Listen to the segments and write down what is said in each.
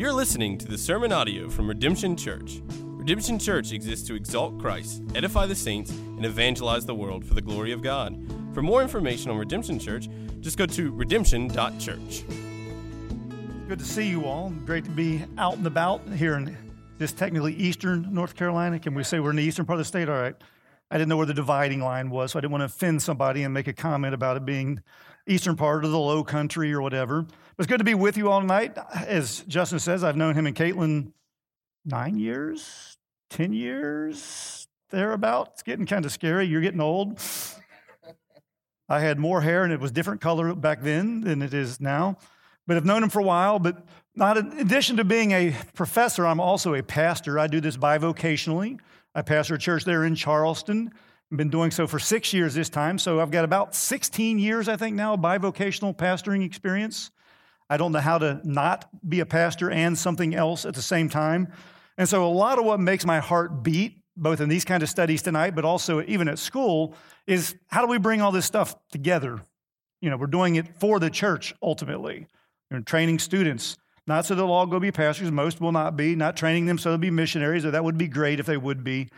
You're listening to the sermon audio from Redemption Church. Redemption Church exists to exalt Christ, edify the saints, and evangelize the world for the glory of God. For more information on Redemption Church, just go to redemption.church. Good to see you all. Great to be out and about here in this technically eastern North Carolina. Can we say we're in the eastern part of the state? All right. I didn't know where the dividing line was, so I didn't want to offend somebody and make a comment about it being eastern part of the low country or whatever. But it's good to be with you all night. As Justin says, I've known him and Caitlin nine years, 10 years, thereabout. It's getting kind of scary. You're getting old. I had more hair and it was different color back then than it is now. But I've known him for a while. But not in addition to being a professor, I'm also a pastor. I do this bivocationally. I pastor a church there in Charleston. Been doing so for six years this time. So I've got about 16 years, I think, now, bivocational pastoring experience. I don't know how to not be a pastor and something else at the same time. And so a lot of what makes my heart beat, both in these kind of studies tonight, but also even at school, is how do we bring all this stuff together? You know, we're doing it for the church ultimately. We're training students, not so they'll all go be pastors, most will not be, not training them so they'll be missionaries, or that would be great if they would be.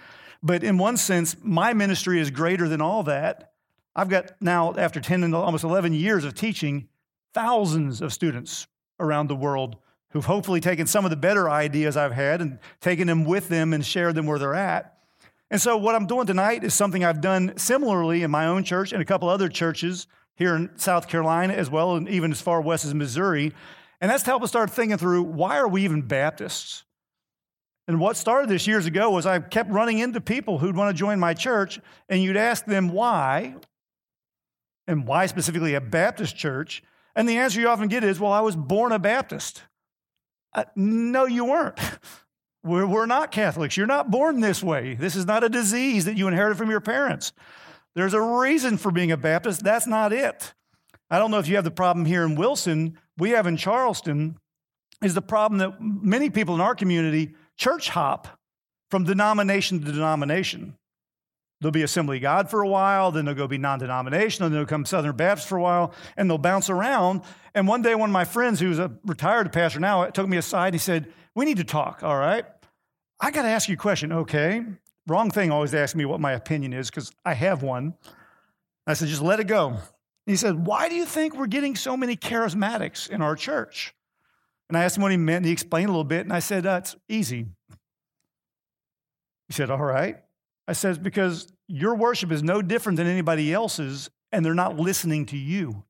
But in one sense, my ministry is greater than all that. I've got now, after 10 and almost 11 years of teaching, thousands of students around the world who've hopefully taken some of the better ideas I've had and taken them with them and shared them where they're at. And so, what I'm doing tonight is something I've done similarly in my own church and a couple other churches here in South Carolina as well, and even as far west as Missouri. And that's to help us start thinking through why are we even Baptists? And what started this years ago was I kept running into people who'd want to join my church, and you'd ask them why, and why specifically a Baptist church. And the answer you often get is, well, I was born a Baptist. Uh, no, you weren't. We're, we're not Catholics. You're not born this way. This is not a disease that you inherited from your parents. There's a reason for being a Baptist. That's not it. I don't know if you have the problem here in Wilson. We have in Charleston is the problem that many people in our community church hop from denomination to denomination. They'll be Assembly God for a while, then they'll go be non denominational, then they'll come Southern Baptist for a while, and they'll bounce around. And one day, one of my friends, who's a retired pastor now, took me aside and he said, We need to talk, all right? I got to ask you a question, okay? Wrong thing always ask me what my opinion is because I have one. I said, Just let it go. He said, Why do you think we're getting so many charismatics in our church? And I asked him what he meant, and he explained a little bit, and I said, uh, That's easy. He said, All right. I said, Because your worship is no different than anybody else's, and they're not listening to you.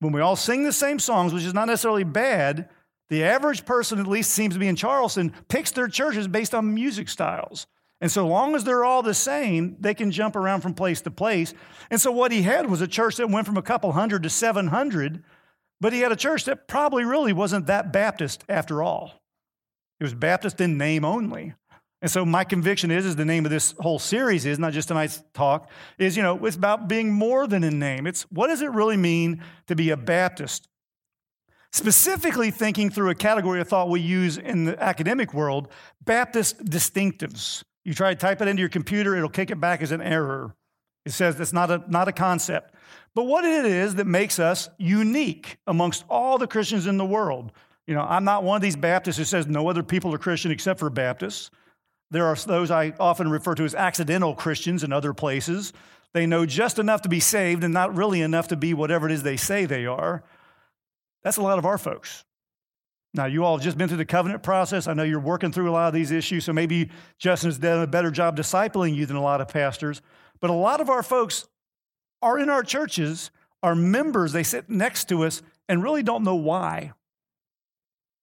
When we all sing the same songs, which is not necessarily bad, the average person, at least seems to be in Charleston, picks their churches based on music styles. And so long as they're all the same, they can jump around from place to place. And so what he had was a church that went from a couple hundred to 700, but he had a church that probably really wasn't that Baptist after all. It was Baptist in name only. And so my conviction is, is the name of this whole series is, not just tonight's talk, is, you know, it's about being more than a name. It's what does it really mean to be a Baptist? Specifically thinking through a category of thought we use in the academic world, Baptist distinctives. You try to type it into your computer, it'll kick it back as an error. It says it's not a, not a concept. But what it is that makes us unique amongst all the Christians in the world. You know, I'm not one of these Baptists who says no other people are Christian except for Baptists. There are those I often refer to as accidental Christians in other places. They know just enough to be saved and not really enough to be whatever it is they say they are. That's a lot of our folks. Now, you all have just been through the covenant process. I know you're working through a lot of these issues, so maybe Justin's done a better job discipling you than a lot of pastors. But a lot of our folks are in our churches, are members, they sit next to us and really don't know why.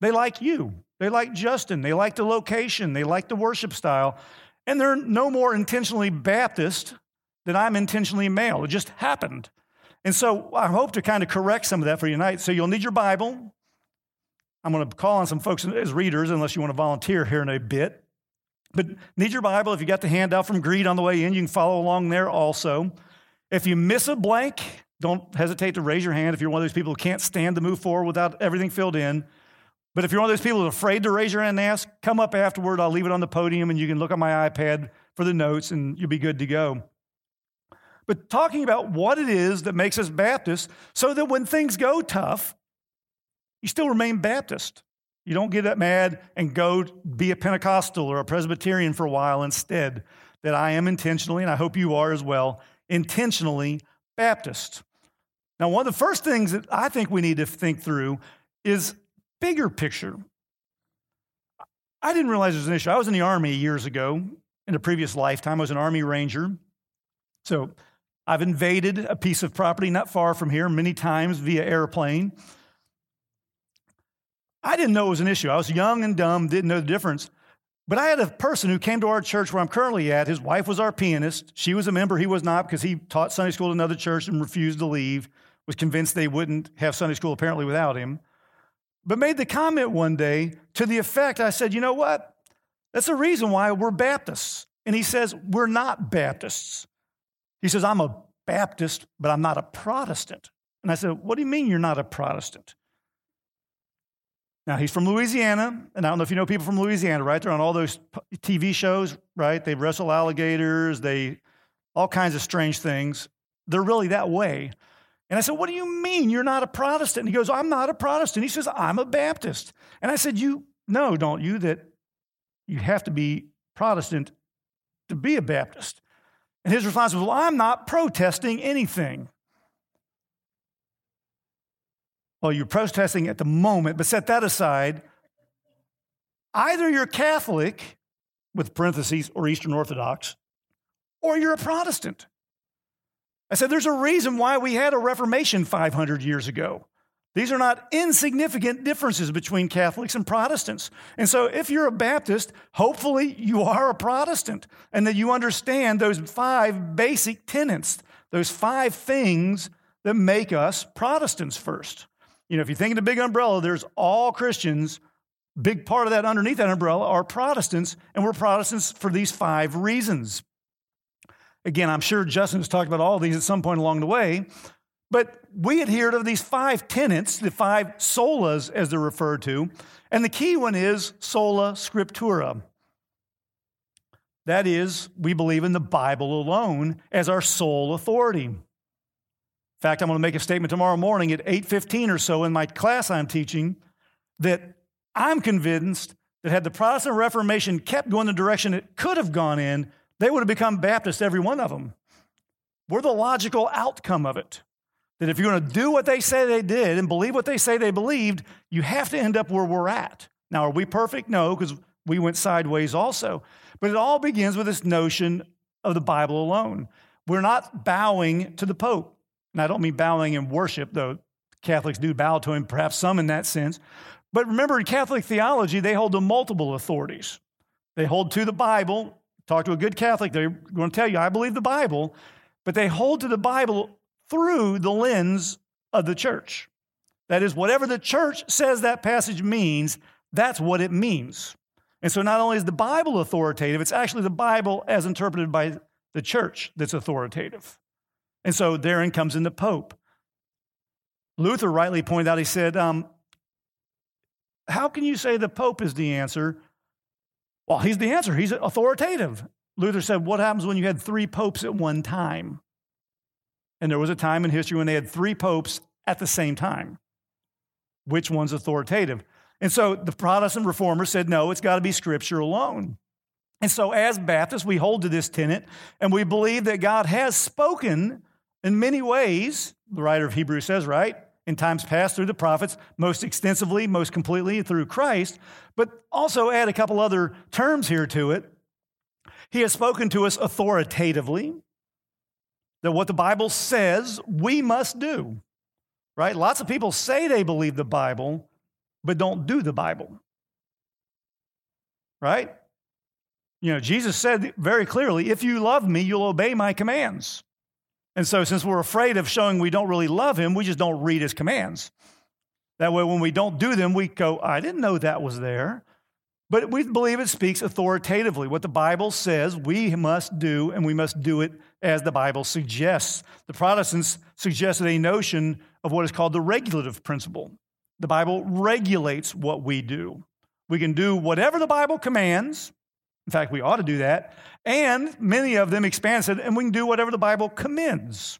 They like you, they like Justin, they like the location, they like the worship style, and they're no more intentionally Baptist than I'm intentionally male. It just happened. And so I hope to kind of correct some of that for you tonight. So you'll need your Bible. I'm going to call on some folks as readers, unless you want to volunteer here in a bit. But need your Bible. If you got the handout from Greed on the way in, you can follow along there also. If you miss a blank, don't hesitate to raise your hand if you're one of those people who can't stand to move forward without everything filled in. But if you're one of those people who's afraid to raise your hand and ask, come up afterward. I'll leave it on the podium and you can look on my iPad for the notes and you'll be good to go. But talking about what it is that makes us Baptists so that when things go tough, you still remain Baptist. You don't get that mad and go be a Pentecostal or a Presbyterian for a while instead. That I am intentionally, and I hope you are as well, intentionally Baptist. Now, one of the first things that I think we need to think through is bigger picture. I didn't realize was an issue. I was in the Army years ago in a previous lifetime. I was an Army Ranger. So I've invaded a piece of property not far from here many times via airplane. I didn't know it was an issue. I was young and dumb, didn't know the difference. But I had a person who came to our church where I'm currently at. His wife was our pianist. She was a member, he was not because he taught Sunday school at another church and refused to leave, was convinced they wouldn't have Sunday school apparently without him. But made the comment one day to the effect I said, You know what? That's the reason why we're Baptists. And he says, We're not Baptists. He says, I'm a Baptist, but I'm not a Protestant. And I said, What do you mean you're not a Protestant? Now, he's from Louisiana, and I don't know if you know people from Louisiana, right? They're on all those TV shows, right? They wrestle alligators, they all kinds of strange things. They're really that way. And I said, What do you mean you're not a Protestant? And he goes, I'm not a Protestant. He says, I'm a Baptist. And I said, You know, don't you, that you have to be Protestant to be a Baptist? And his response was, Well, I'm not protesting anything. Well, you're protesting at the moment, but set that aside. Either you're Catholic, with parentheses, or Eastern Orthodox, or you're a Protestant. I said, there's a reason why we had a Reformation 500 years ago. These are not insignificant differences between Catholics and Protestants. And so, if you're a Baptist, hopefully you are a Protestant and that you understand those five basic tenets, those five things that make us Protestants first. You know, if you think of the big umbrella, there's all Christians. Big part of that underneath that umbrella are Protestants, and we're Protestants for these five reasons. Again, I'm sure Justin has talked about all these at some point along the way, but we adhere to these five tenets, the five solas as they're referred to, and the key one is sola scriptura. That is, we believe in the Bible alone as our sole authority fact, I'm going to make a statement tomorrow morning at 8:15 or so in my class I'm teaching that I'm convinced that had the Protestant Reformation kept going the direction it could have gone in, they would have become Baptists, every one of them. We're the logical outcome of it. That if you're going to do what they say they did and believe what they say they believed, you have to end up where we're at. Now, are we perfect? No, because we went sideways also. But it all begins with this notion of the Bible alone. We're not bowing to the Pope. And I don't mean bowing in worship, though Catholics do bow to him, perhaps some in that sense. But remember, in Catholic theology, they hold to multiple authorities. They hold to the Bible. Talk to a good Catholic, they're going to tell you, I believe the Bible, but they hold to the Bible through the lens of the church. That is, whatever the church says that passage means, that's what it means. And so not only is the Bible authoritative, it's actually the Bible as interpreted by the church that's authoritative. And so therein comes in the Pope. Luther rightly pointed out, he said, um, How can you say the Pope is the answer? Well, he's the answer, he's authoritative. Luther said, What happens when you had three popes at one time? And there was a time in history when they had three popes at the same time. Which one's authoritative? And so the Protestant reformers said, No, it's got to be Scripture alone. And so, as Baptists, we hold to this tenet and we believe that God has spoken in many ways, the writer of Hebrews says, right? In times past through the prophets, most extensively, most completely through Christ, but also add a couple other terms here to it. He has spoken to us authoritatively, that what the Bible says we must do, right? Lots of people say they believe the Bible, but don't do the Bible, right? You know, Jesus said very clearly, if you love me, you'll obey my commands. And so, since we're afraid of showing we don't really love him, we just don't read his commands. That way, when we don't do them, we go, I didn't know that was there. But we believe it speaks authoritatively. What the Bible says we must do, and we must do it as the Bible suggests. The Protestants suggested a notion of what is called the regulative principle. The Bible regulates what we do. We can do whatever the Bible commands, in fact, we ought to do that. And many of them expand it, and we can do whatever the Bible commends.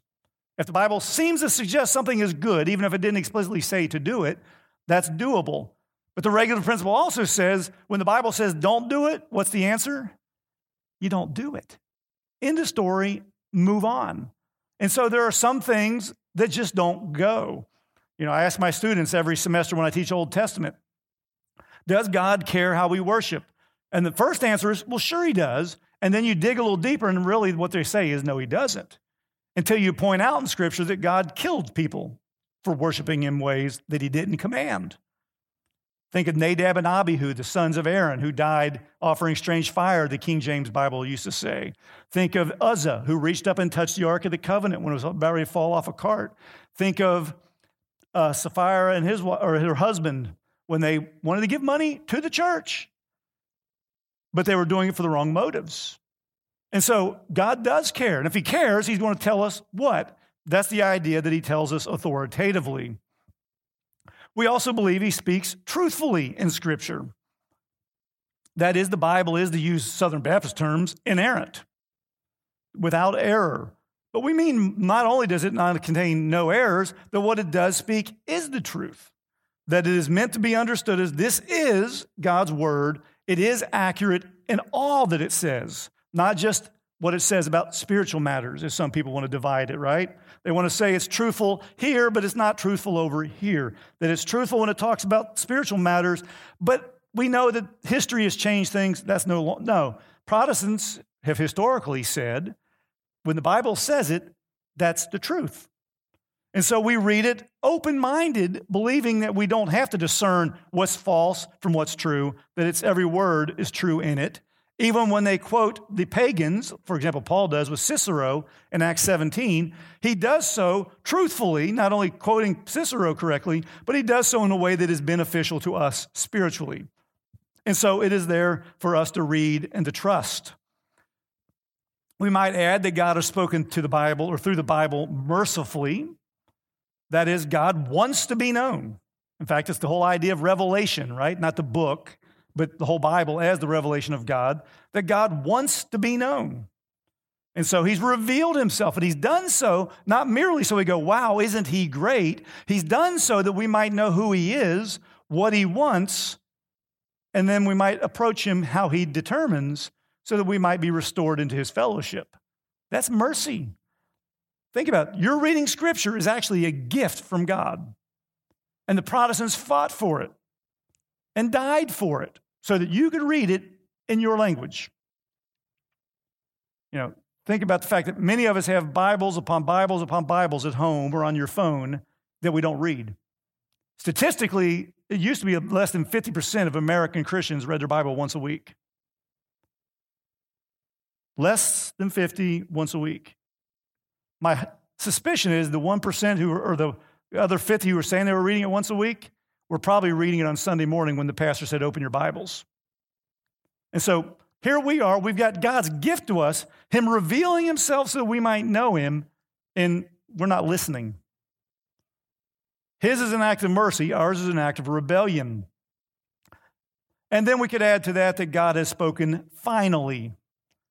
If the Bible seems to suggest something is good, even if it didn't explicitly say to do it, That's doable. But the regulative principle also says when the Bible says don't do it, what's the answer? You don't do it. End of story, move on. And so there are some things that just don't go. You know, I ask my students every semester when I teach Old Testament, does God care how we worship? And the first answer is, well, sure, he does. And then you dig a little deeper, and really what they say is, no, he doesn't. Until you point out in Scripture that God killed people for worshiping him ways that he didn't command. Think of Nadab and Abihu, the sons of Aaron, who died offering strange fire, the King James Bible used to say. Think of Uzzah, who reached up and touched the Ark of the Covenant when it was about to fall off a cart. Think of uh, Sapphira and his, or her husband when they wanted to give money to the church, but they were doing it for the wrong motives. And so God does care. And if He cares, He's going to tell us what? That's the idea that He tells us authoritatively. We also believe He speaks truthfully in Scripture. That is, the Bible is, to use Southern Baptist terms, inerrant, without error. But we mean not only does it not contain no errors, that what it does speak is the truth that it is meant to be understood as this is God's word. It is accurate in all that it says, not just what it says about spiritual matters, as some people want to divide it, right? They want to say it's truthful here, but it's not truthful over here. That it's truthful when it talks about spiritual matters, but we know that history has changed things. That's no, no. Protestants have historically said, when the Bible says it, that's the truth. And so we read it open minded, believing that we don't have to discern what's false from what's true, that its every word is true in it. Even when they quote the pagans, for example, Paul does with Cicero in Acts 17, he does so truthfully, not only quoting Cicero correctly, but he does so in a way that is beneficial to us spiritually. And so it is there for us to read and to trust. We might add that God has spoken to the Bible or through the Bible mercifully that is, God wants to be known. In fact, it's the whole idea of revelation, right? Not the book, but the whole Bible as the revelation of God, that God wants to be known. And so he's revealed himself, and he's done so not merely so we go, wow, isn't he great? He's done so that we might know who he is, what he wants, and then we might approach him how he determines so that we might be restored into his fellowship. That's mercy. Think about it. Your reading scripture is actually a gift from God. And the Protestants fought for it and died for it so that you could read it in your language. You know, think about the fact that many of us have Bibles upon Bibles upon Bibles at home or on your phone that we don't read. Statistically, it used to be less than 50% of American Christians read their Bible once a week. Less than 50 once a week. My suspicion is the 1% who, or the other 50 who were saying they were reading it once a week were probably reading it on Sunday morning when the pastor said, Open your Bibles. And so here we are. We've got God's gift to us, Him revealing Himself so we might know Him, and we're not listening. His is an act of mercy, ours is an act of rebellion. And then we could add to that that God has spoken finally.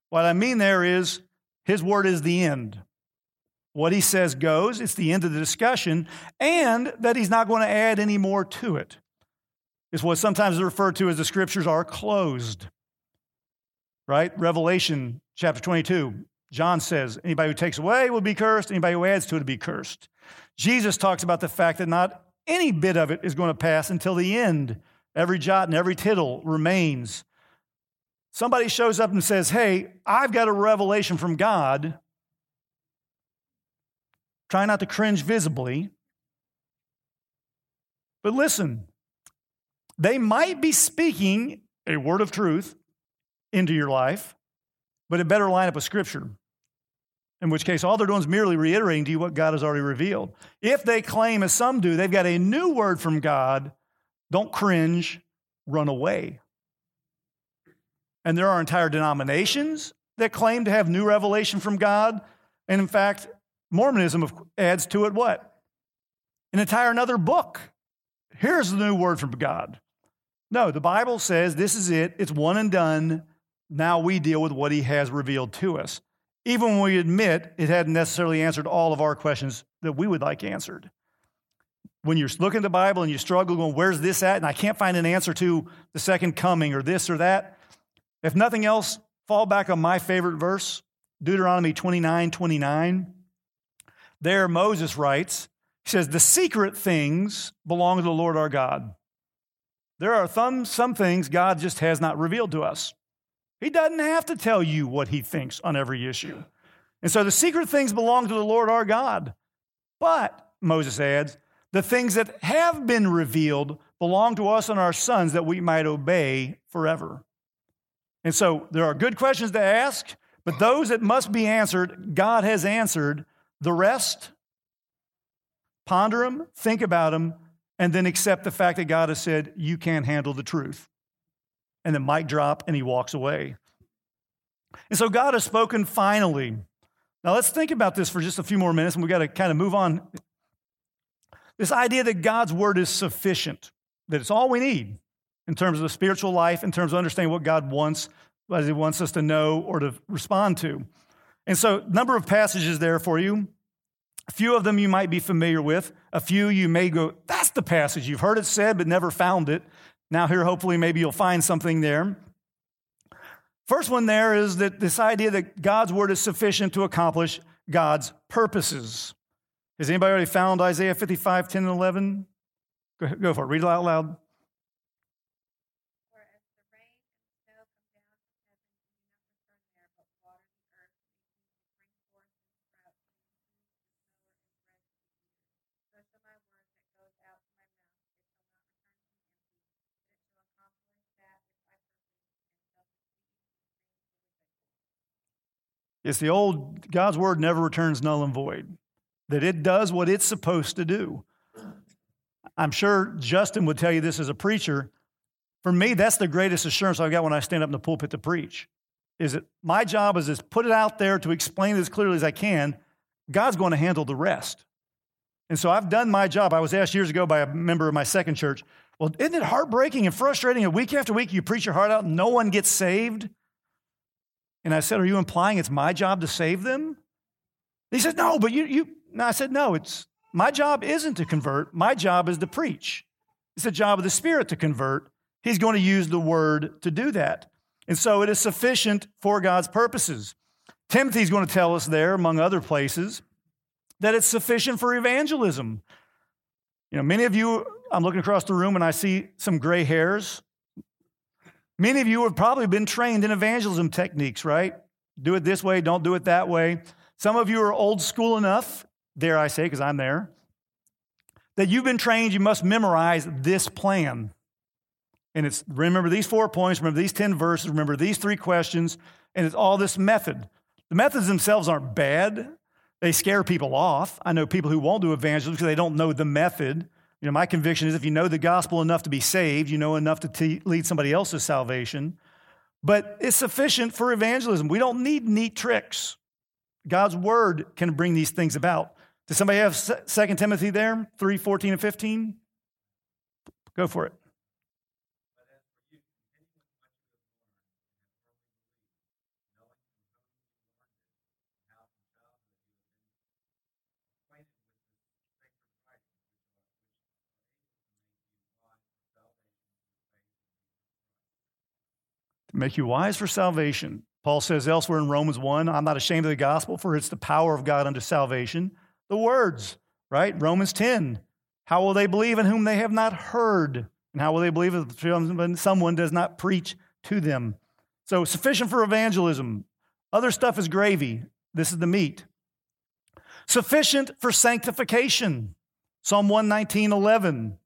What I mean there is, His word is the end. What he says goes, it's the end of the discussion, and that he's not going to add any more to it. It's what sometimes is referred to as the scriptures are closed. Right? Revelation chapter 22, John says, anybody who takes away will be cursed, anybody who adds to it will be cursed. Jesus talks about the fact that not any bit of it is going to pass until the end. Every jot and every tittle remains. Somebody shows up and says, Hey, I've got a revelation from God Try not to cringe visibly. But listen, they might be speaking a word of truth into your life, but it better line up with Scripture. In which case, all they're doing is merely reiterating to you what God has already revealed. If they claim, as some do, they've got a new word from God, don't cringe, run away. And there are entire denominations that claim to have new revelation from God. And in fact, Mormonism adds to it what? An entire another book. Here's the new word from God. No, the Bible says this is it, it's one and done. Now we deal with what He has revealed to us. Even when we admit it hadn't necessarily answered all of our questions that we would like answered. when you're looking at the Bible and you struggle going, where's this at? And I can't find an answer to the second coming or this or that. If nothing else, fall back on my favorite verse, Deuteronomy 29 29. There, Moses writes, he says, The secret things belong to the Lord our God. There are some, some things God just has not revealed to us. He doesn't have to tell you what he thinks on every issue. And so the secret things belong to the Lord our God. But, Moses adds, the things that have been revealed belong to us and our sons that we might obey forever. And so there are good questions to ask, but those that must be answered, God has answered. The rest, ponder them, think about them, and then accept the fact that God has said, you can't handle the truth and then mic drop and he walks away. And so God has spoken finally. Now let's think about this for just a few more minutes and we've got to kind of move on. This idea that God's word is sufficient, that it's all we need in terms of the spiritual life, in terms of understanding what God wants, what he wants us to know or to respond to. And so, number of passages there for you. A few of them you might be familiar with. A few you may go, that's the passage. You've heard it said, but never found it. Now, here, hopefully, maybe you'll find something there. First one there is that this idea that God's word is sufficient to accomplish God's purposes. Has anybody already found Isaiah 55, 10 and 11? Go, go for it. Read it out loud. It's the old God's word never returns null and void, that it does what it's supposed to do. I'm sure Justin would tell you this as a preacher. For me, that's the greatest assurance I've got when I stand up in the pulpit to preach. Is that my job is to put it out there to explain it as clearly as I can. God's going to handle the rest. And so I've done my job. I was asked years ago by a member of my second church, well, isn't it heartbreaking and frustrating that week after week you preach your heart out no one gets saved? And I said, Are you implying it's my job to save them? He said, No, but you, you. No, I said, No, it's my job isn't to convert. My job is to preach. It's the job of the Spirit to convert. He's going to use the word to do that. And so it is sufficient for God's purposes. Timothy's going to tell us there, among other places, that it's sufficient for evangelism. You know, many of you, I'm looking across the room and I see some gray hairs. Many of you have probably been trained in evangelism techniques, right? Do it this way, don't do it that way. Some of you are old school enough, dare I say, because I'm there, that you've been trained, you must memorize this plan. And it's remember these four points, remember these 10 verses, remember these three questions, and it's all this method. The methods themselves aren't bad, they scare people off. I know people who won't do evangelism because they don't know the method. You know, my conviction is if you know the gospel enough to be saved, you know enough to lead somebody else's salvation. But it's sufficient for evangelism. We don't need neat tricks. God's word can bring these things about. Does somebody have 2 Timothy there? 3, 14, and 15? Go for it. Make you wise for salvation. Paul says elsewhere in Romans 1, I'm not ashamed of the gospel, for it's the power of God unto salvation. The words, right? Romans 10, how will they believe in whom they have not heard? And how will they believe if someone does not preach to them? So, sufficient for evangelism. Other stuff is gravy. This is the meat. Sufficient for sanctification. Psalm 119, 11.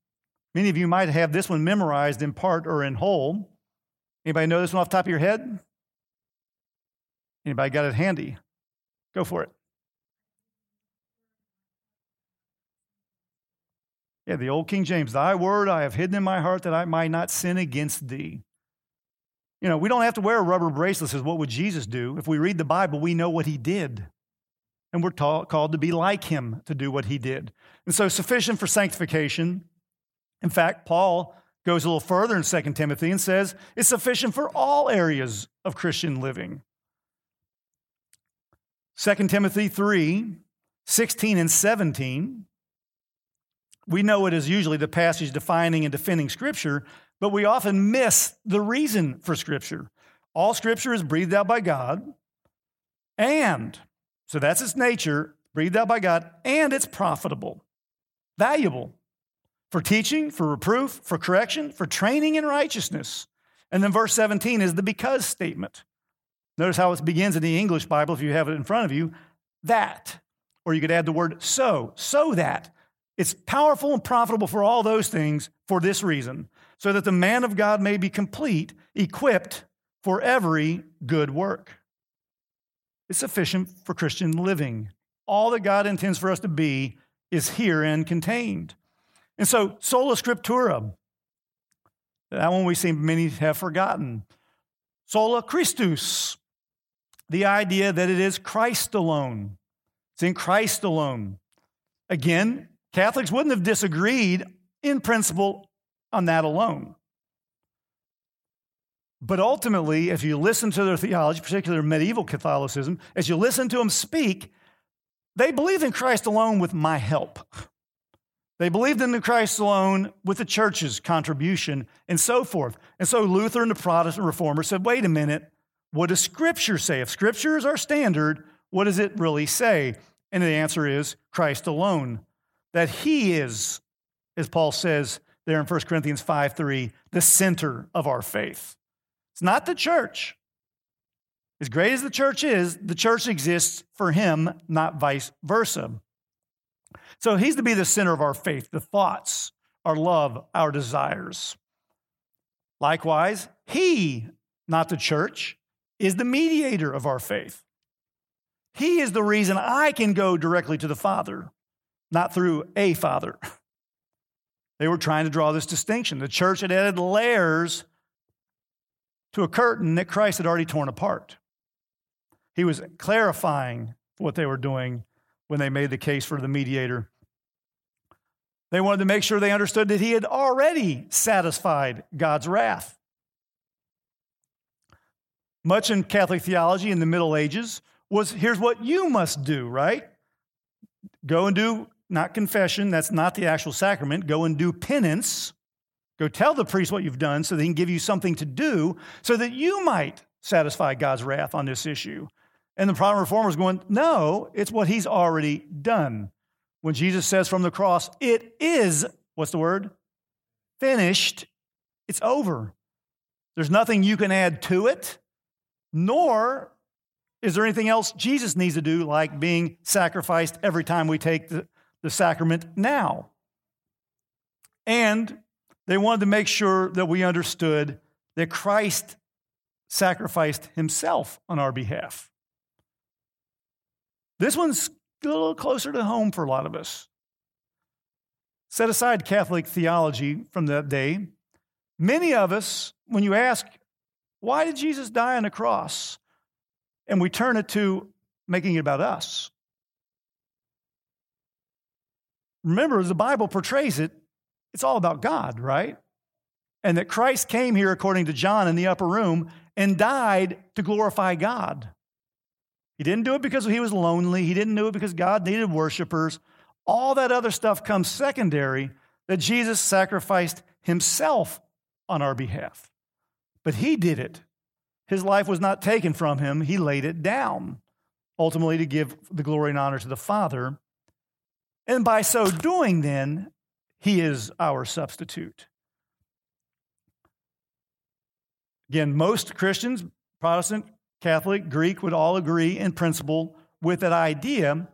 Many of you might have this one memorized in part or in whole. Anybody know this one off the top of your head? Anybody got it handy? Go for it. Yeah, the old King James, thy word I have hidden in my heart that I might not sin against thee. You know, we don't have to wear a rubber bracelet says, what would Jesus do? If we read the Bible, we know what he did. And we're called to be like him to do what he did. And so sufficient for sanctification. In fact, Paul goes a little further in 2 Timothy and says it's sufficient for all areas of Christian living. 2 Timothy 3 16 and 17. we know it is usually the passage defining and defending Scripture, but we often miss the reason for Scripture. All Scripture is breathed out by God, and, so that's its nature, breathed out by God, and it's profitable, valuable for teaching, for reproof, for correction, for training in righteousness. And then verse 17 is the because statement. Notice how it begins in the English Bible, if you have it in front of you, that. Or you could add the word so, so that. It's powerful and profitable for all those things for this reason, so that the man of God may be complete, equipped for every good work. It's sufficient for Christian living. All that God intends for us to be is herein contained. And so, sola scriptura, that one we seem many have forgotten. Sola Christus, the idea that it is Christ alone. It's in Christ alone. Again, Catholics wouldn't have disagreed in principle on that alone. But ultimately, if you listen to their theology, particularly medieval Catholicism, as you listen to them speak, they believe in Christ alone with my help. They believed in the Christ alone with the church's contribution and so forth. And so Luther and the Protestant reformers said, wait a minute, what does Scripture say? If Scripture is our standard, what does it really say? And the answer is Christ alone. That He is, as Paul says there in 1 Corinthians 5 3, the center of our faith. It's not the church. As great as the church is, the church exists for Him, not vice versa. So He's to be the center of our faith, the thoughts, our love, our desires. Likewise, He, not the church, is the mediator of our faith. He is the reason I can go directly to the Father, not through a Father. They were trying to draw this distinction. The church had added layers to a curtain that Christ had already torn apart. He was clarifying what they were doing when they made the case for the mediator. They wanted to make sure they understood that he had already satisfied God's wrath. Much in Catholic theology in the Middle Ages was here's what you must do, right? Go and do not confession, that's not the actual sacrament. Go and do penance. Go tell the priest what you've done so they can give you something to do so that you might satisfy God's wrath on this issue. And the Protestant reformers going, no, it's what he's already done. When Jesus says from the cross, it is, what's the word? Finished. It's over. There's nothing you can add to it nor is there anything else Jesus needs to do, like being sacrificed every time we take the, the sacrament now. And they wanted to make sure that we understood that Christ sacrificed himself on our behalf. This one's a little closer to home for a lot of us. Set aside Catholic theology from that day. Many of us, when you ask why did Jesus die on the cross? And we turn it to making it about us. Remember, as the Bible portrays it, it's all about God, right? And that Christ came here, according to John in the upper room, and died to glorify God. He didn't do it because he was lonely. He didn't do it because God needed worshipers. All that other stuff comes secondary that Jesus sacrificed himself on our behalf. But he did it. His life was not taken from him, he laid it down, ultimately to give the glory and honor to the Father. And by so doing, then, he is our substitute. Again, most Christians, Protestant, Catholic, Greek, would all agree in principle with that idea.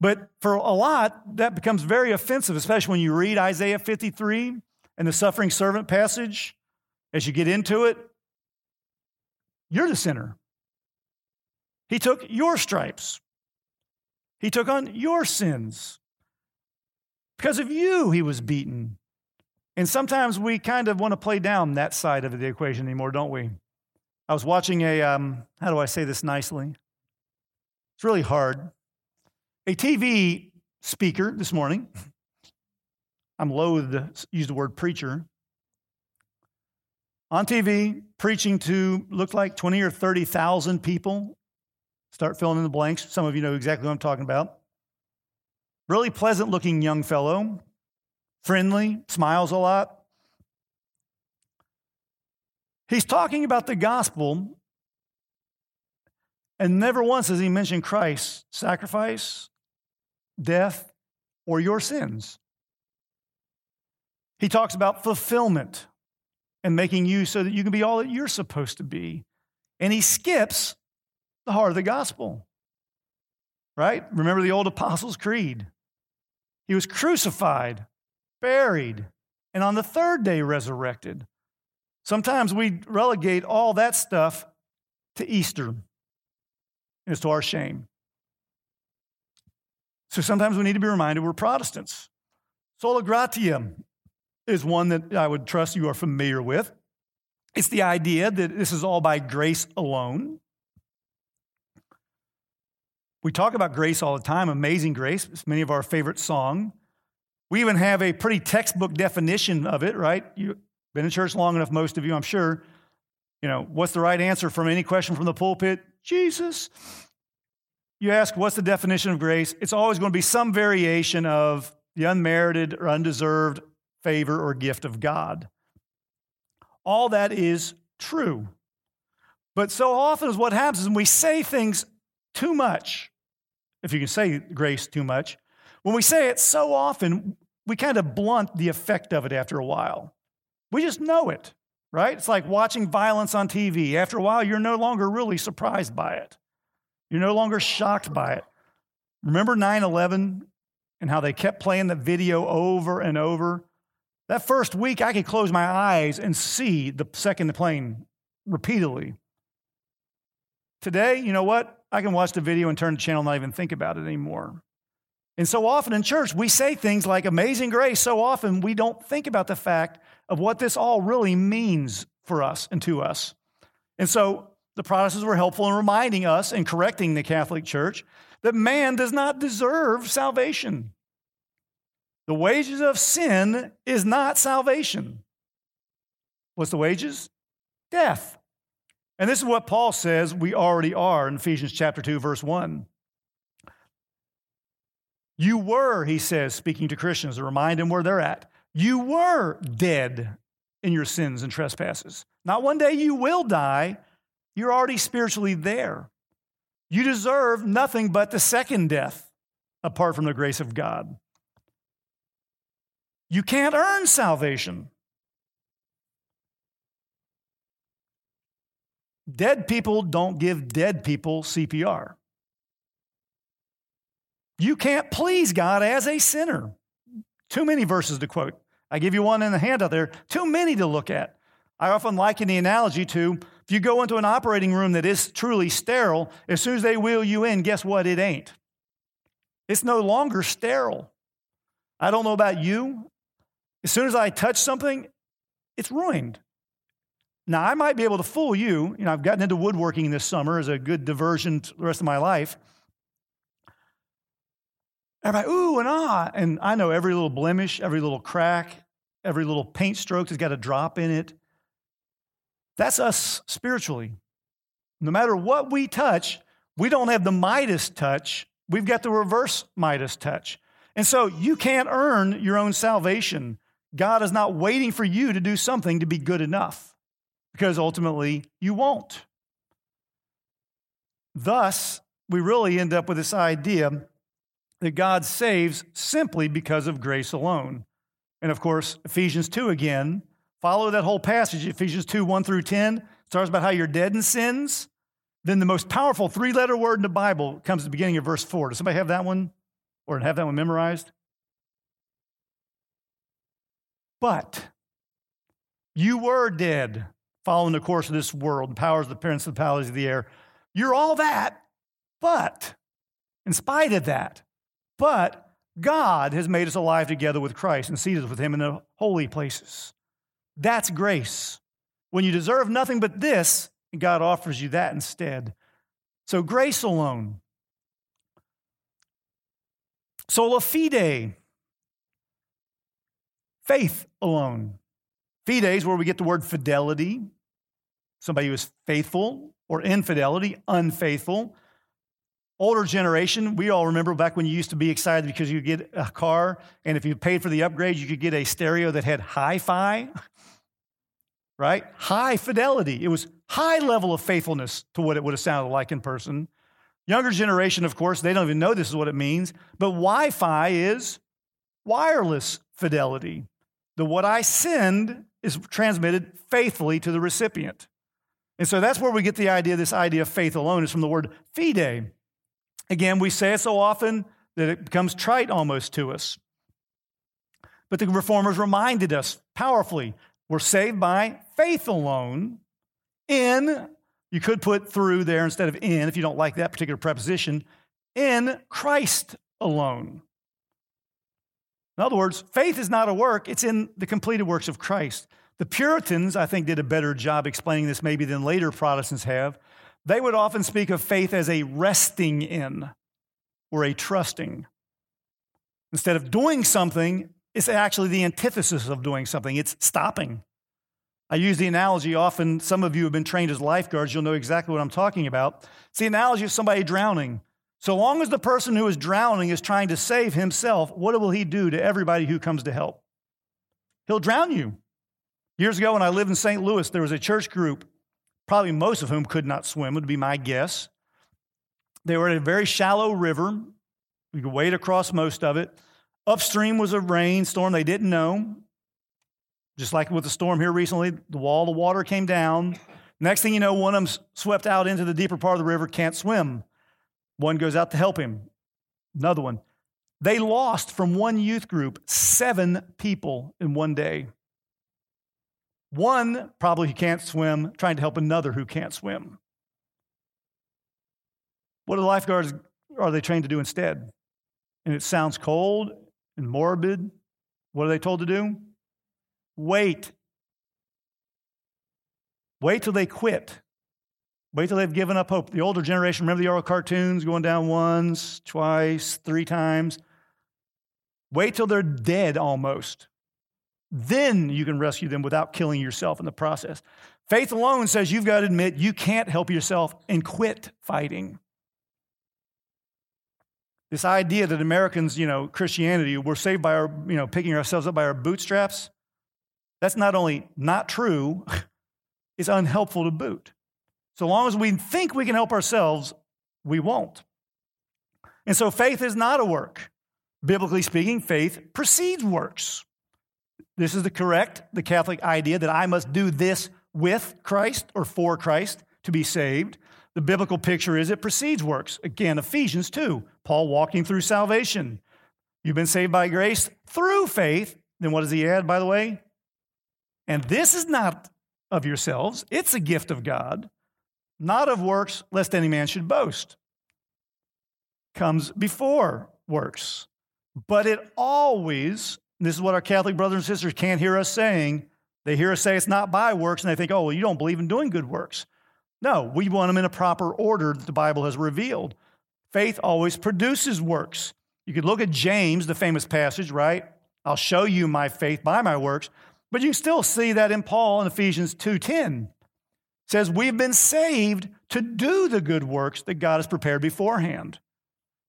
But for a lot, that becomes very offensive, especially when you read Isaiah 53 and the suffering servant passage as you get into it, you're the sinner. He took your stripes, He took on your sins. Because of you, He was beaten. And sometimes we kind of want to play down that side of the equation anymore, don't we? I was watching a, um, how do I say this nicely? It's really hard. A TV speaker this morning, I'm loath to use the word preacher, on TV, preaching to looked like 20 or 30,000 people. Start filling in the blanks. Some of you know exactly what I'm talking about. Really pleasant looking young fellow. friendly, smiles a lot. He's talking about the gospel, and never once does he mention Christ's sacrifice, death, or your sins. He talks about fulfillment and making you so that you can be all that you're supposed to be. And he skips the heart of the gospel. Right? Remember the old Apostles' Creed. He was crucified, buried, and on the third day resurrected. Sometimes we relegate all that stuff to Easter. and It's to our shame. So sometimes we need to be reminded we're Protestants. Sola gratia is one that I would trust you are familiar with. It's the idea that this is all by grace alone. We talk about grace all the time, amazing grace. It's many of our favorite song. We even have a pretty textbook definition of it, right? You've been in church long enough, most of you, I'm sure. You know, what's the right answer from any question from the pulpit? Jesus. You ask, what's the definition of grace? It's always going to be some variation of the unmerited or undeserved favor or gift of God. All that is true. But so often is what happens is when we say things too much, if you can say grace too much, when we say it so often, we kind of blunt the effect of it after a while. We just know it, right? It's like watching violence on TV. After a while, you're no longer really surprised by it, you're no longer shocked by it. Remember 9 11 and how they kept playing the video over and over? That first week, I could close my eyes and see the second plane repeatedly. Today, you know what? I can watch the video and turn the channel and not even think about it anymore. And so often in church, we say things like amazing grace. So often we don't think about the fact of what this all really means for us and to us. And so the Protestants were helpful in reminding us and correcting the Catholic Church that man does not deserve salvation. The wages of sin is not salvation. What's the wages? Death. And this is what Paul says we already are in Ephesians chapter 2 verse 1. You were, he says, speaking to Christians to remind them where they're at. You were dead in your sins and trespasses. Not one day you will die. You're already spiritually there. You deserve nothing but the second death apart from the grace of God. You can't earn salvation. Dead people don't give dead people CPR. You can't please God as a sinner. Too many verses to quote. I give you one in the handout there, too many to look at. I often liken the analogy to if you go into an operating room that is truly sterile, as soon as they wheel you in, guess what? It ain't. It's no longer sterile. I don't know about you. As soon as I touch something, it's ruined. Now, I might be able to fool you. You know, I've gotten into woodworking this summer as a good diversion the rest of my life. Everybody, ooh and ah. And I know every little blemish, every little crack, every little paint stroke has got a drop in it. That's us spiritually. No matter what we touch, we don't have the Midas touch. We've got the reverse Midas touch. And so you can't earn your own salvation. God is not waiting for you to do something to be good enough because ultimately you won't. Thus, we really end up with this idea that God saves simply because of grace alone. And of course, Ephesians 2 again, follow that whole passage, Ephesians 2 1 through 10, starts about how you're dead in sins. Then the most powerful three letter word in the Bible comes at the beginning of verse 4. Does somebody have that one or have that one memorized? But you were dead following the course of this world, the powers of the powers of the air. You're all that, but in spite of that, but God has made us alive together with Christ and seated with him in the holy places. That's grace. When you deserve nothing but this, God offers you that instead. So grace alone. Sola fide, faith alone. Fide is where we get the word fidelity. Somebody who is faithful or infidelity, unfaithful. Older generation, we all remember back when you used to be excited because you get a car, and if you paid for the upgrade, you could get a stereo that had hi fi, right? High fidelity. It was high level of faithfulness to what it would have sounded like in person. Younger generation, of course, they don't even know this is what it means, but Wi Fi is wireless fidelity. The what I send is transmitted faithfully to the recipient. And so that's where we get the idea, this idea of faith alone is from the word fide. Again, we say it so often that it becomes trite almost to us. But the reformers reminded us powerfully we're saved by faith alone in, you could put through there instead of in, if you don't like that particular preposition, in Christ alone. In other words, faith is not a work, it's in the completed works of Christ. The Puritans, I think, did a better job explaining this maybe than later Protestants have. They would often speak of faith as a resting in or a trusting. Instead of doing something, it's actually the antithesis of doing something, it's stopping. I use the analogy often, some of you have been trained as lifeguards, you'll know exactly what I'm talking about. It's the analogy of somebody drowning. So long as the person who is drowning is trying to save himself, what will he do to everybody who comes to help? He'll drown you. Years ago, when I lived in St. Louis, there was a church group probably most of whom could not swim, would be my guess. They were at a very shallow river. We could wade across most of it. Upstream was a rainstorm they didn't know. Just like with the storm here recently, the wall of water came down. Next thing you know, one of them swept out into the deeper part of the river, can't swim. One goes out to help him. Another one. They lost from one youth group seven people in one day. One probably who can't swim, trying to help another who can't swim. What do the lifeguards are they trained to do instead? And it sounds cold and morbid. What are they told to do? Wait. Wait till they quit. Wait till they've given up hope. The older generation, remember the old cartoons going down once, twice, three times? Wait till they're dead almost. Then you can rescue them without killing yourself in the process. Faith alone says you've got to admit you can't help yourself and quit fighting. This idea that Americans, you know, Christianity, we're saved by our, you know, picking ourselves up by our bootstraps, that's not only not true, it's unhelpful to boot. So long as we think we can help ourselves, we won't. And so faith is not a work. Biblically speaking, faith precedes works. This is the correct, the Catholic idea that I must do this with Christ or for Christ to be saved. The biblical picture is it precedes works. Again, Ephesians 2, Paul walking through salvation. You've been saved by grace through faith. Then what does he add, by the way? And this is not of yourselves, it's a gift of God, not of works, lest any man should boast. Comes before works. But it always this is what our Catholic brothers and sisters can't hear us saying. They hear us say it's not by works, and they think, oh, well, you don't believe in doing good works. No, we want them in a proper order that the Bible has revealed. Faith always produces works. You could look at James, the famous passage, right? I'll show you my faith by my works. But you still see that in Paul in Ephesians 2:10. It says we've been saved to do the good works that God has prepared beforehand.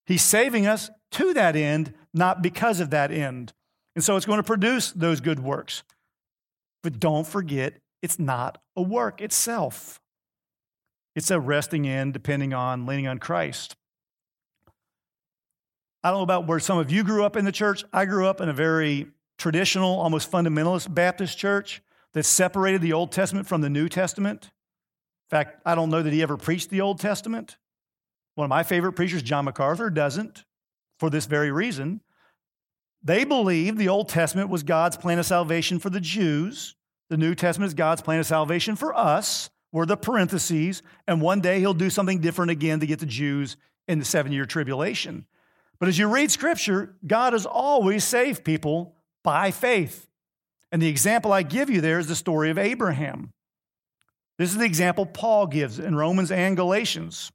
He's saving us to that end, not because of that end. And so it's going to produce those good works. But don't forget, it's not a work itself, it's a resting in, depending on, leaning on Christ. I don't know about where some of you grew up in the church. I grew up in a very traditional, almost fundamentalist Baptist church that separated the Old Testament from the New Testament. In fact, I don't know that he ever preached the Old Testament. One of my favorite preachers, John MacArthur, doesn't for this very reason. They believed the Old Testament was God's plan of salvation for the Jews. The New Testament is God's plan of salvation for us. We're the parentheses. And one day he'll do something different again to get the Jews in the seven year tribulation. But as you read scripture, God has always saved people by faith. And the example I give you there is the story of Abraham. This is the example Paul gives in Romans and Galatians.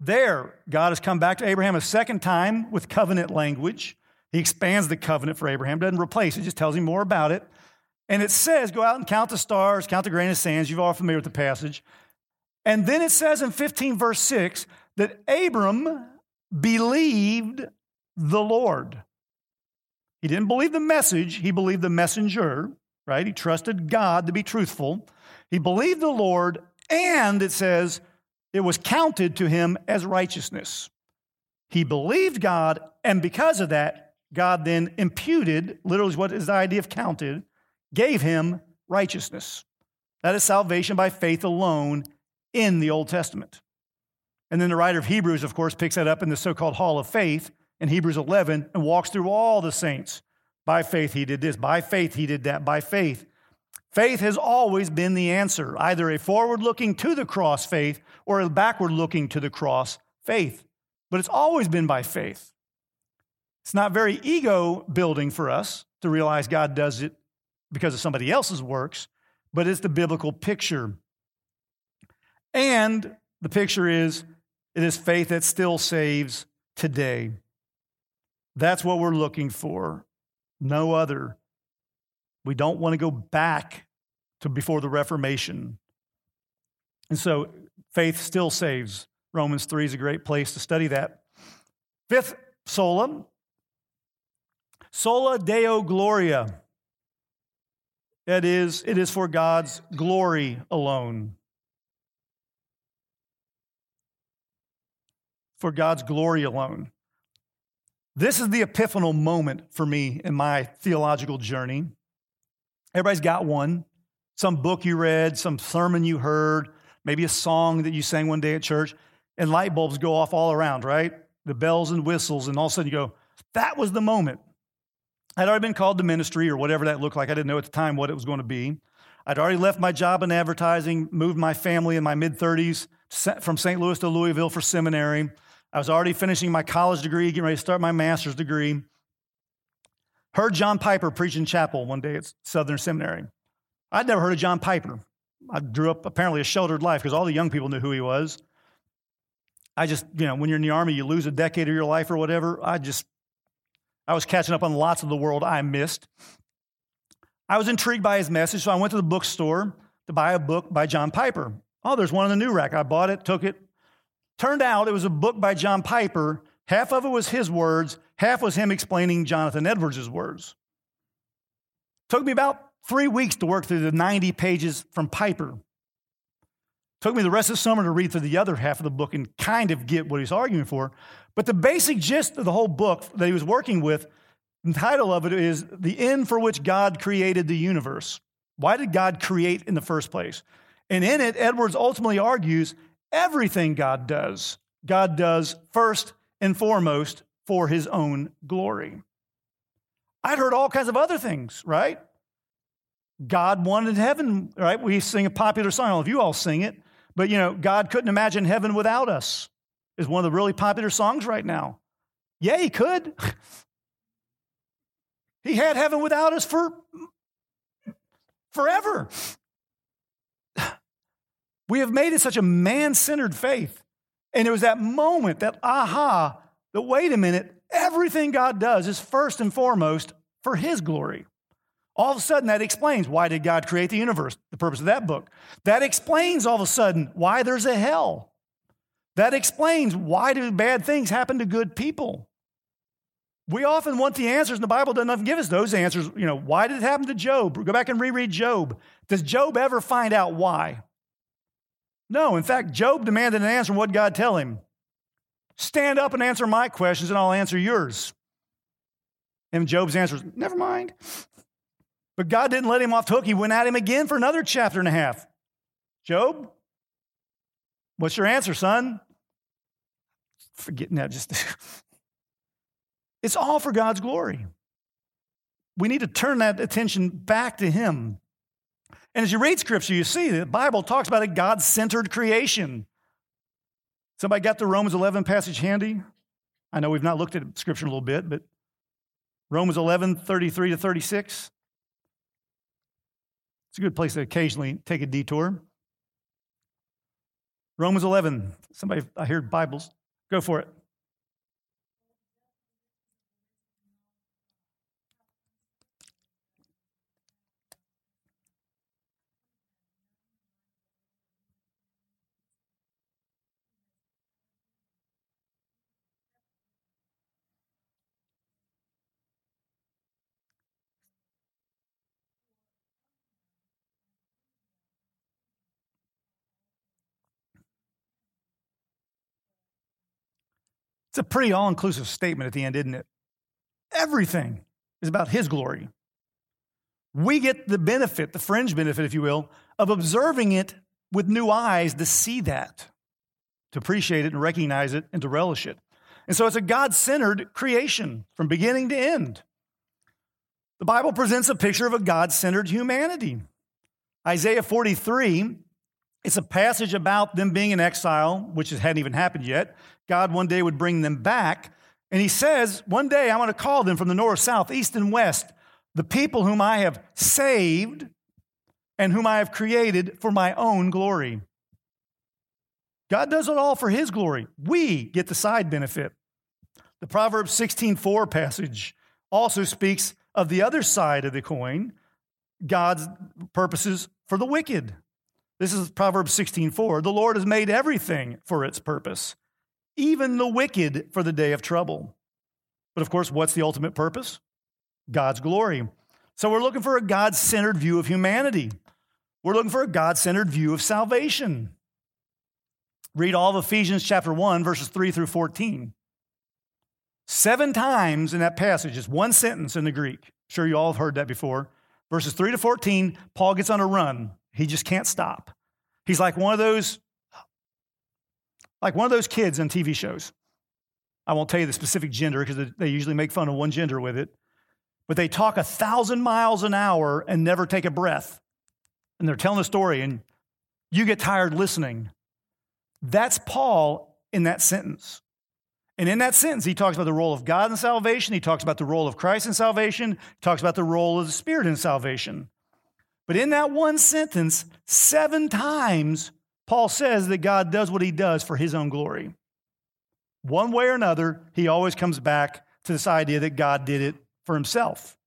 There, God has come back to Abraham a second time with covenant language. He expands the covenant for Abraham, doesn't replace it, just tells him more about it. And it says, go out and count the stars, count the grain of sands. You're all familiar with the passage. And then it says in 15, verse 6, that Abram believed the Lord. He didn't believe the message, he believed the messenger, right? He trusted God to be truthful. He believed the Lord, and it says it was counted to him as righteousness. He believed God, and because of that, God then imputed, literally, what is the idea of counted, gave him righteousness. That is salvation by faith alone in the Old Testament. And then the writer of Hebrews, of course, picks that up in the so called Hall of Faith in Hebrews 11 and walks through all the saints. By faith, he did this. By faith, he did that. By faith. Faith has always been the answer, either a forward looking to the cross faith or a backward looking to the cross faith. But it's always been by faith. It's not very ego building for us to realize God does it because of somebody else's works, but it's the biblical picture. And the picture is it is faith that still saves today. That's what we're looking for. No other. We don't want to go back to before the Reformation. And so faith still saves. Romans 3 is a great place to study that. Fifth, sola. Sola Deo Gloria. That is, it is for God's glory alone. For God's glory alone. This is the epiphanal moment for me in my theological journey. Everybody's got one. Some book you read, some sermon you heard, maybe a song that you sang one day at church, and light bulbs go off all around, right? The bells and whistles, and all of a sudden you go, that was the moment. I'd already been called to ministry or whatever that looked like. I didn't know at the time what it was going to be. I'd already left my job in advertising, moved my family in my mid 30s from St. Louis to Louisville for seminary. I was already finishing my college degree, getting ready to start my master's degree. Heard John Piper preach in chapel one day at Southern Seminary. I'd never heard of John Piper. I grew up apparently a sheltered life because all the young people knew who he was. I just, you know, when you're in the army, you lose a decade of your life or whatever. I just I was catching up on lots of the world I missed. I was intrigued by his message, so I went to the bookstore to buy a book by John Piper. Oh, there's one in the new rack. I bought it, took it. Turned out it was a book by John Piper. Half of it was his words, half was him explaining Jonathan Edwards' words. Took me about three weeks to work through the 90 pages from Piper. Took me the rest of the summer to read through the other half of the book and kind of get what he's arguing for. But the basic gist of the whole book that he was working with, the title of it is The End for Which God Created the Universe. Why did God create in the first place? And in it, Edwards ultimately argues everything God does, God does first and foremost for his own glory. I'd heard all kinds of other things, right? God wanted heaven, right? We sing a popular song. Of you all sing it. But, you know, God couldn't imagine heaven without us is one of the really popular songs right now. Yeah, he could. he had heaven without us for forever. We have made it such a man centered faith. And it was that moment, that aha, that wait a minute, everything God does is first and foremost for his glory. All of a sudden, that explains why did God create the universe, the purpose of that book. That explains all of a sudden why there's a hell. That explains why do bad things happen to good people. We often want the answers, and the Bible doesn't give us those answers. You know, why did it happen to Job? Go back and reread Job. Does Job ever find out why? No. In fact, Job demanded an answer. What God tell him? Stand up and answer my questions, and I'll answer yours. And Job's answer is, never mind. But God didn't let him off the hook. He went at him again for another chapter and a half. Job, what's your answer, son? forgetting that just it's all for God's glory. We need to turn that attention back to Him. And as you read Scripture, you see the Bible talks about a God centered creation. Somebody got the Romans 11 passage handy? I know we've not looked at Scripture a little bit, but Romans 11, 33 to 36. It's a good place to occasionally take a detour. Romans 11. Somebody, I hear Bibles. Go for it. It's a pretty all inclusive statement at the end, isn't it? Everything is about His glory. We get the benefit, the fringe benefit, if you will, of observing it with new eyes to see that, to appreciate it and recognize it and to relish it. And so it's a God centered creation from beginning to end. The Bible presents a picture of a God centered humanity. Isaiah 43, it's a passage about them being in exile, which hadn't even happened yet. God one day would bring them back. And he says, One day I'm going to call them from the north, south, east, and west, the people whom I have saved and whom I have created for my own glory. God does it all for his glory. We get the side benefit. The Proverbs 16:4 passage also speaks of the other side of the coin, God's purposes for the wicked. This is Proverbs 16:4. The Lord has made everything for its purpose, even the wicked for the day of trouble. But of course, what's the ultimate purpose? God's glory. So we're looking for a God centered view of humanity. We're looking for a God centered view of salvation. Read all of Ephesians chapter 1, verses 3 through 14. Seven times in that passage, it's one sentence in the Greek. I'm sure you all have heard that before. Verses 3 to 14, Paul gets on a run. He just can't stop. He's like one of those, like one of those kids in TV shows. I won't tell you the specific gender because they usually make fun of one gender with it. But they talk a thousand miles an hour and never take a breath and they're telling a story and you get tired listening. That's Paul in that sentence. And in that sentence, he talks about the role of God in salvation. He talks about the role of Christ in salvation. He talks about the role of the Spirit in salvation. But in that one sentence, seven times, Paul says that God does what he does for his own glory. One way or another, he always comes back to this idea that God did it for himself.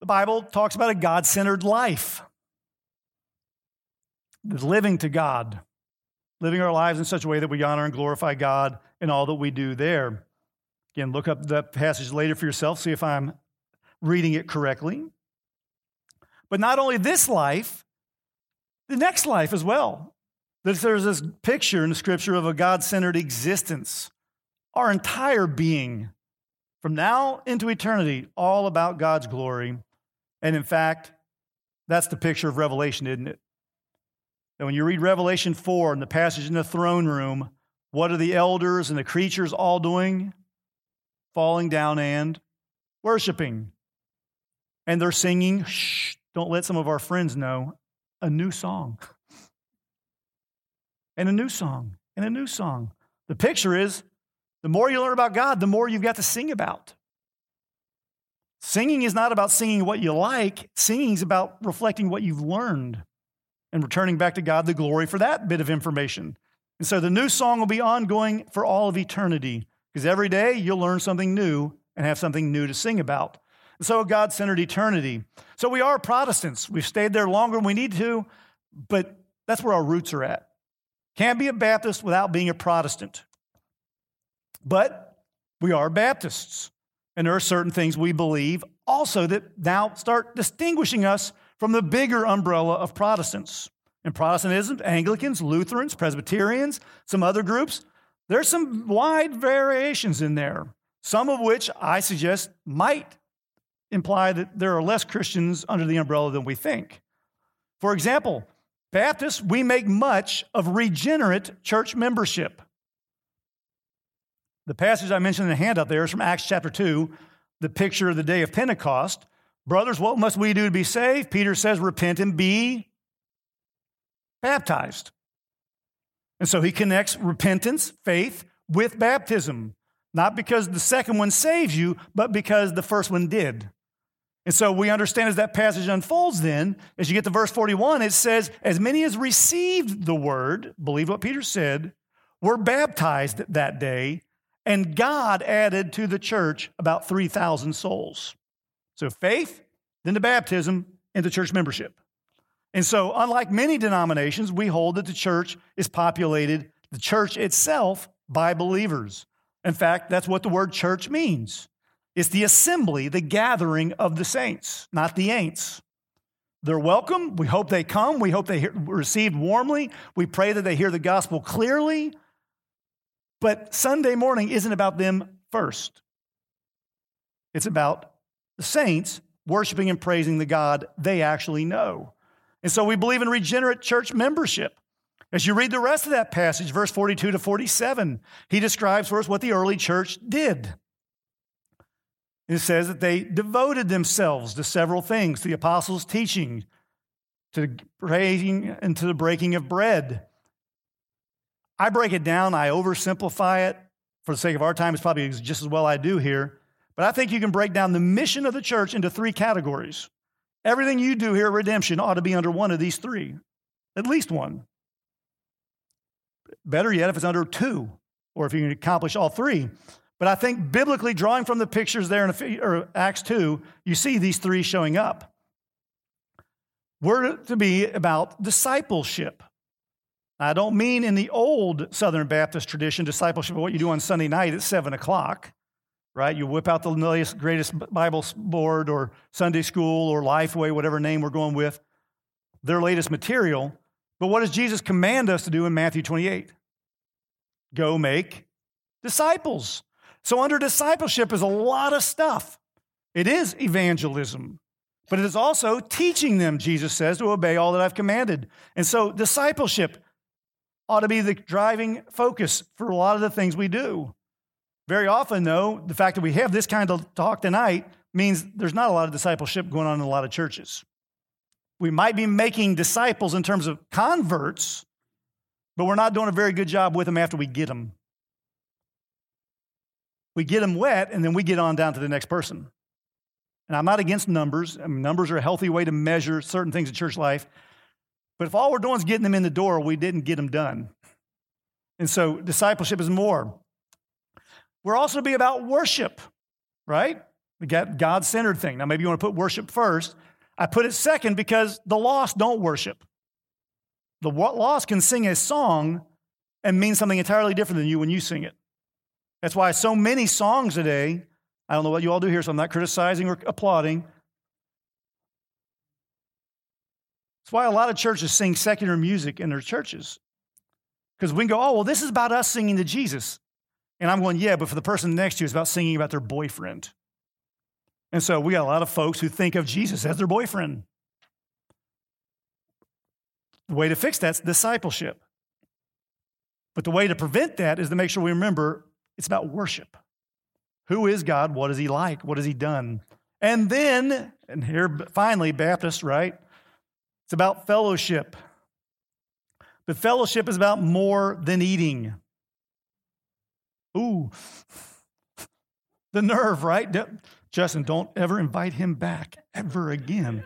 The Bible talks about a God centered life, living to God, living our lives in such a way that we honor and glorify God in all that we do there. Again, look up that passage later for yourself, see if I'm reading it correctly. But not only this life, the next life as well. There's this picture in the scripture of a God centered existence, our entire being, from now into eternity, all about God's glory and in fact, that's the picture of Revelation, isn't it? And when you read Revelation 4 and the passage in the throne room, what are the elders and the creatures all doing? Falling down and worshiping. And they're singing, shh, don't let some of our friends know, a new song. And a new song, and a new song. The picture is the more you learn about God, the more you've got to sing about. Singing is not about singing what you like, singing is about reflecting what you've learned and returning back to God the glory for that bit of information. And so the new song will be ongoing for all of eternity because every day you'll learn something new and have something new to sing about. And so God centered eternity. So we are Protestants. We've stayed there longer than we need to, but that's where our roots are at. Can't be a Baptist without being a Protestant. But we are Baptists. And there are certain things we believe also that now start distinguishing us from the bigger umbrella of Protestants. In Protestantism, Anglicans, Lutherans, Presbyterians, some other groups, there's some wide variations in there, some of which I suggest might imply that there are less Christians under the umbrella than we think. For example, Baptists, we make much of regenerate church membership. The passage I mentioned in the handout there is from Acts chapter 2, the picture of the day of Pentecost. Brothers, what must we do to be saved? Peter says, repent and be baptized. And so he connects repentance, faith, with baptism, not because the second one saves you, but because the first one did. And so we understand as that passage unfolds, then, as you get to verse 41, it says, As many as received the word, believe what Peter said, were baptized that day, and God added to the church about 3,000 souls. So faith, then the baptism, and the church membership. And so, unlike many denominations, we hold that the church is populated, the church itself, by believers. In fact, that's what the word church means. It's the assembly, the gathering of the saints, not the ain'ts. They're welcome. We hope they come. We hope they hear, received warmly. We pray that they hear the gospel clearly. But Sunday morning isn't about them first. It's about the saints worshiping and praising the God they actually know. And so we believe in regenerate church membership. As you read the rest of that passage, verse 42 to 47, he describes for us what the early church did. It says that they devoted themselves to several things the apostles' teaching, to praying, and to the breaking of bread. I break it down, I oversimplify it. For the sake of our time, it's probably just as well I do here. But I think you can break down the mission of the church into three categories. Everything you do here at Redemption ought to be under one of these three, at least one. Better yet, if it's under two, or if you can accomplish all three. But I think biblically, drawing from the pictures there in Acts 2, you see these three showing up. We're to be about discipleship. I don't mean in the old Southern Baptist tradition, discipleship, of what you do on Sunday night at 7 o'clock, right? You whip out the latest, greatest Bible board or Sunday school or Lifeway, whatever name we're going with, their latest material. But what does Jesus command us to do in Matthew 28? Go make disciples. So, under discipleship is a lot of stuff. It is evangelism, but it is also teaching them, Jesus says, to obey all that I've commanded. And so, discipleship ought to be the driving focus for a lot of the things we do. Very often, though, the fact that we have this kind of talk tonight means there's not a lot of discipleship going on in a lot of churches. We might be making disciples in terms of converts, but we're not doing a very good job with them after we get them. We get them wet, and then we get on down to the next person. And I'm not against numbers. I mean, numbers are a healthy way to measure certain things in church life. But if all we're doing is getting them in the door, we didn't get them done. And so discipleship is more. We're also to be about worship, right? We got God centered thing. Now, maybe you want to put worship first. I put it second because the lost don't worship. The lost can sing a song and mean something entirely different than you when you sing it. That's why so many songs today, I don't know what you all do here, so I'm not criticizing or applauding. That's why a lot of churches sing secular music in their churches. Because we can go, oh, well, this is about us singing to Jesus. And I'm going, yeah, but for the person next to you, it's about singing about their boyfriend. And so we got a lot of folks who think of Jesus as their boyfriend. The way to fix that's discipleship. But the way to prevent that is to make sure we remember it's about worship. Who is God? What is He like? What has He done? And then, and here finally, Baptist, right? It's about fellowship. But fellowship is about more than eating. Ooh, the nerve, right? Justin, don't ever invite him back ever again.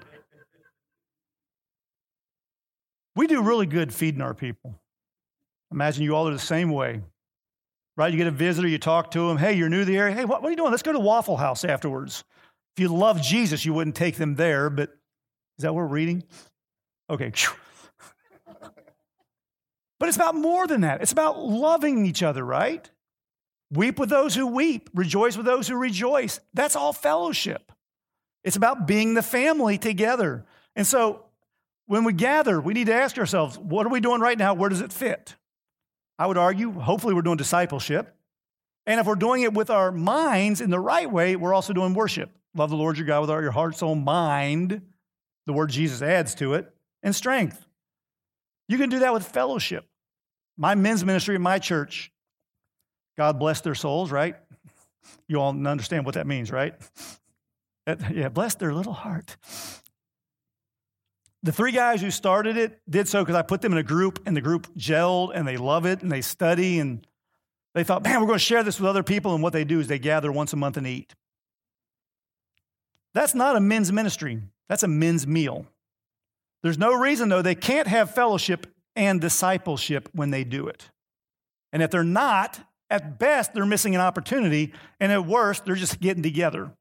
We do really good feeding our people. Imagine you all are the same way right? You get a visitor, you talk to them. Hey, you're new to the area. Hey, what, what are you doing? Let's go to Waffle House afterwards. If you love Jesus, you wouldn't take them there, but is that what we're reading? Okay. but it's about more than that. It's about loving each other, right? Weep with those who weep, rejoice with those who rejoice. That's all fellowship. It's about being the family together. And so when we gather, we need to ask ourselves, what are we doing right now? Where does it fit? I would argue, hopefully, we're doing discipleship. And if we're doing it with our minds in the right way, we're also doing worship. Love the Lord your God with all your heart, soul, mind. The word Jesus adds to it, and strength. You can do that with fellowship. My men's ministry at my church, God bless their souls, right? You all understand what that means, right? Yeah, bless their little heart. The three guys who started it did so because I put them in a group and the group gelled and they love it and they study and they thought, man, we're going to share this with other people. And what they do is they gather once a month and eat. That's not a men's ministry, that's a men's meal. There's no reason, though, they can't have fellowship and discipleship when they do it. And if they're not, at best, they're missing an opportunity. And at worst, they're just getting together.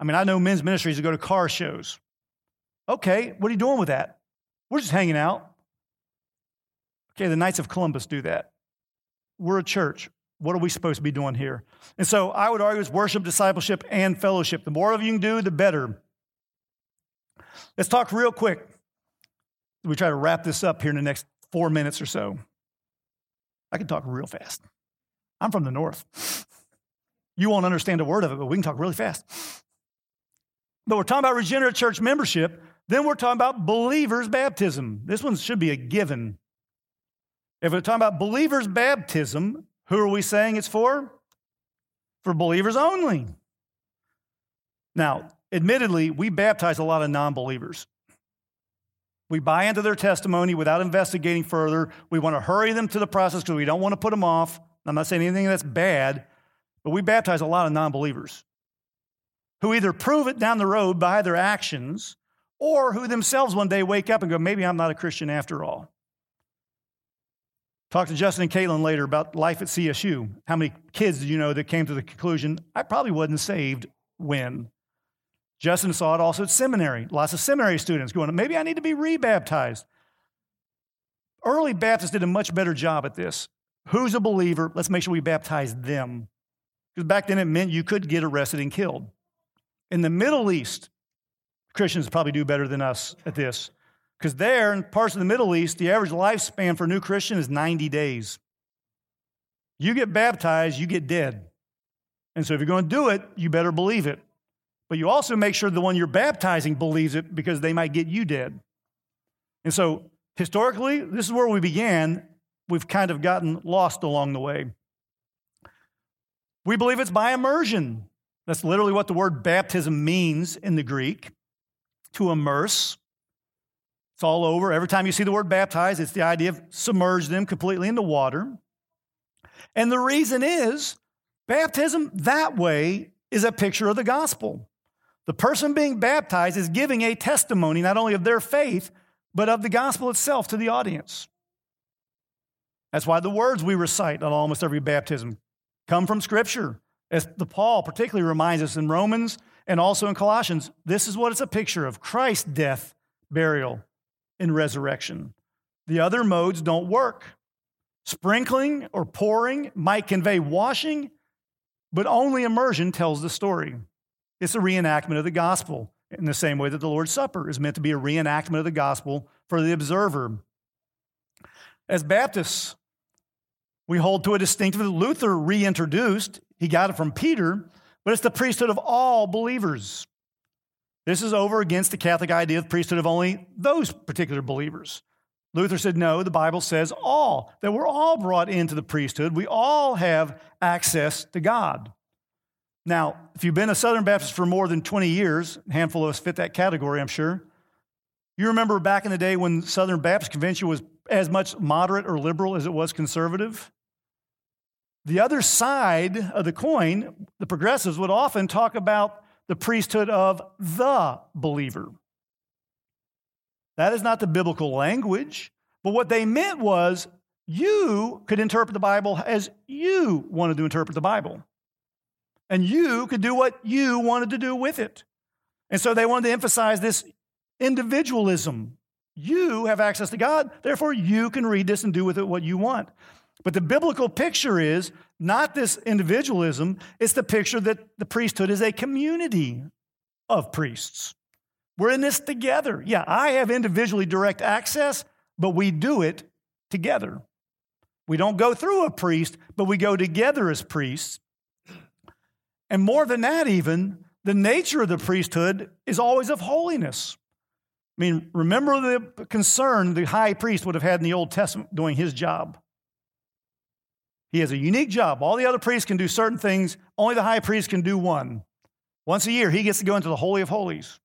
I mean, I know men's ministries that go to car shows. Okay, what are you doing with that? We're just hanging out. Okay, the Knights of Columbus do that. We're a church. What are we supposed to be doing here? And so I would argue it's worship, discipleship, and fellowship. The more of you can do, the better. Let's talk real quick. We try to wrap this up here in the next four minutes or so. I can talk real fast. I'm from the north. You won't understand a word of it, but we can talk really fast. But we're talking about regenerate church membership. Then we're talking about believers' baptism. This one should be a given. If we're talking about believers' baptism, who are we saying it's for? For believers only. Now, admittedly, we baptize a lot of non believers. We buy into their testimony without investigating further. We want to hurry them to the process because we don't want to put them off. I'm not saying anything that's bad, but we baptize a lot of non believers who either prove it down the road by their actions or who themselves one day wake up and go, maybe I'm not a Christian after all. Talk to Justin and Caitlin later about life at CSU. How many kids did you know that came to the conclusion, I probably wasn't saved when? Justin saw it also at seminary. Lots of seminary students going, maybe I need to be rebaptized. Early Baptists did a much better job at this. Who's a believer? Let's make sure we baptize them. Because back then it meant you could get arrested and killed. In the Middle East, Christians probably do better than us at this. Because there, in parts of the Middle East, the average lifespan for a new Christian is 90 days. You get baptized, you get dead. And so if you're going to do it, you better believe it. But you also make sure the one you're baptizing believes it because they might get you dead. And so historically, this is where we began. We've kind of gotten lost along the way. We believe it's by immersion. That's literally what the word baptism means in the Greek to immerse. It's all over. Every time you see the word baptize, it's the idea of submerge them completely into water. And the reason is baptism that way is a picture of the gospel. The person being baptized is giving a testimony not only of their faith, but of the gospel itself to the audience. That's why the words we recite on almost every baptism come from Scripture. As the Paul particularly reminds us in Romans and also in Colossians, this is what it's a picture of Christ's death, burial, and resurrection. The other modes don't work. Sprinkling or pouring might convey washing, but only immersion tells the story. It's a reenactment of the gospel in the same way that the Lord's Supper is meant to be a reenactment of the gospel for the observer. As Baptists, we hold to a distinctive that Luther reintroduced. He got it from Peter, but it's the priesthood of all believers. This is over against the Catholic idea of priesthood of only those particular believers. Luther said, no, the Bible says all, that we're all brought into the priesthood. We all have access to God. Now, if you've been a Southern Baptist for more than 20 years, a handful of us fit that category, I'm sure. You remember back in the day when Southern Baptist Convention was as much moderate or liberal as it was conservative? The other side of the coin, the progressives would often talk about the priesthood of the believer. That is not the biblical language, but what they meant was you could interpret the Bible as you wanted to interpret the Bible and you could do what you wanted to do with it. And so they wanted to emphasize this individualism. You have access to God, therefore, you can read this and do with it what you want. But the biblical picture is not this individualism, it's the picture that the priesthood is a community of priests. We're in this together. Yeah, I have individually direct access, but we do it together. We don't go through a priest, but we go together as priests and more than that, even, the nature of the priesthood is always of holiness. I mean, remember the concern the high priest would have had in the Old Testament doing his job. He has a unique job. All the other priests can do certain things, only the high priest can do one. Once a year, he gets to go into the Holy of Holies.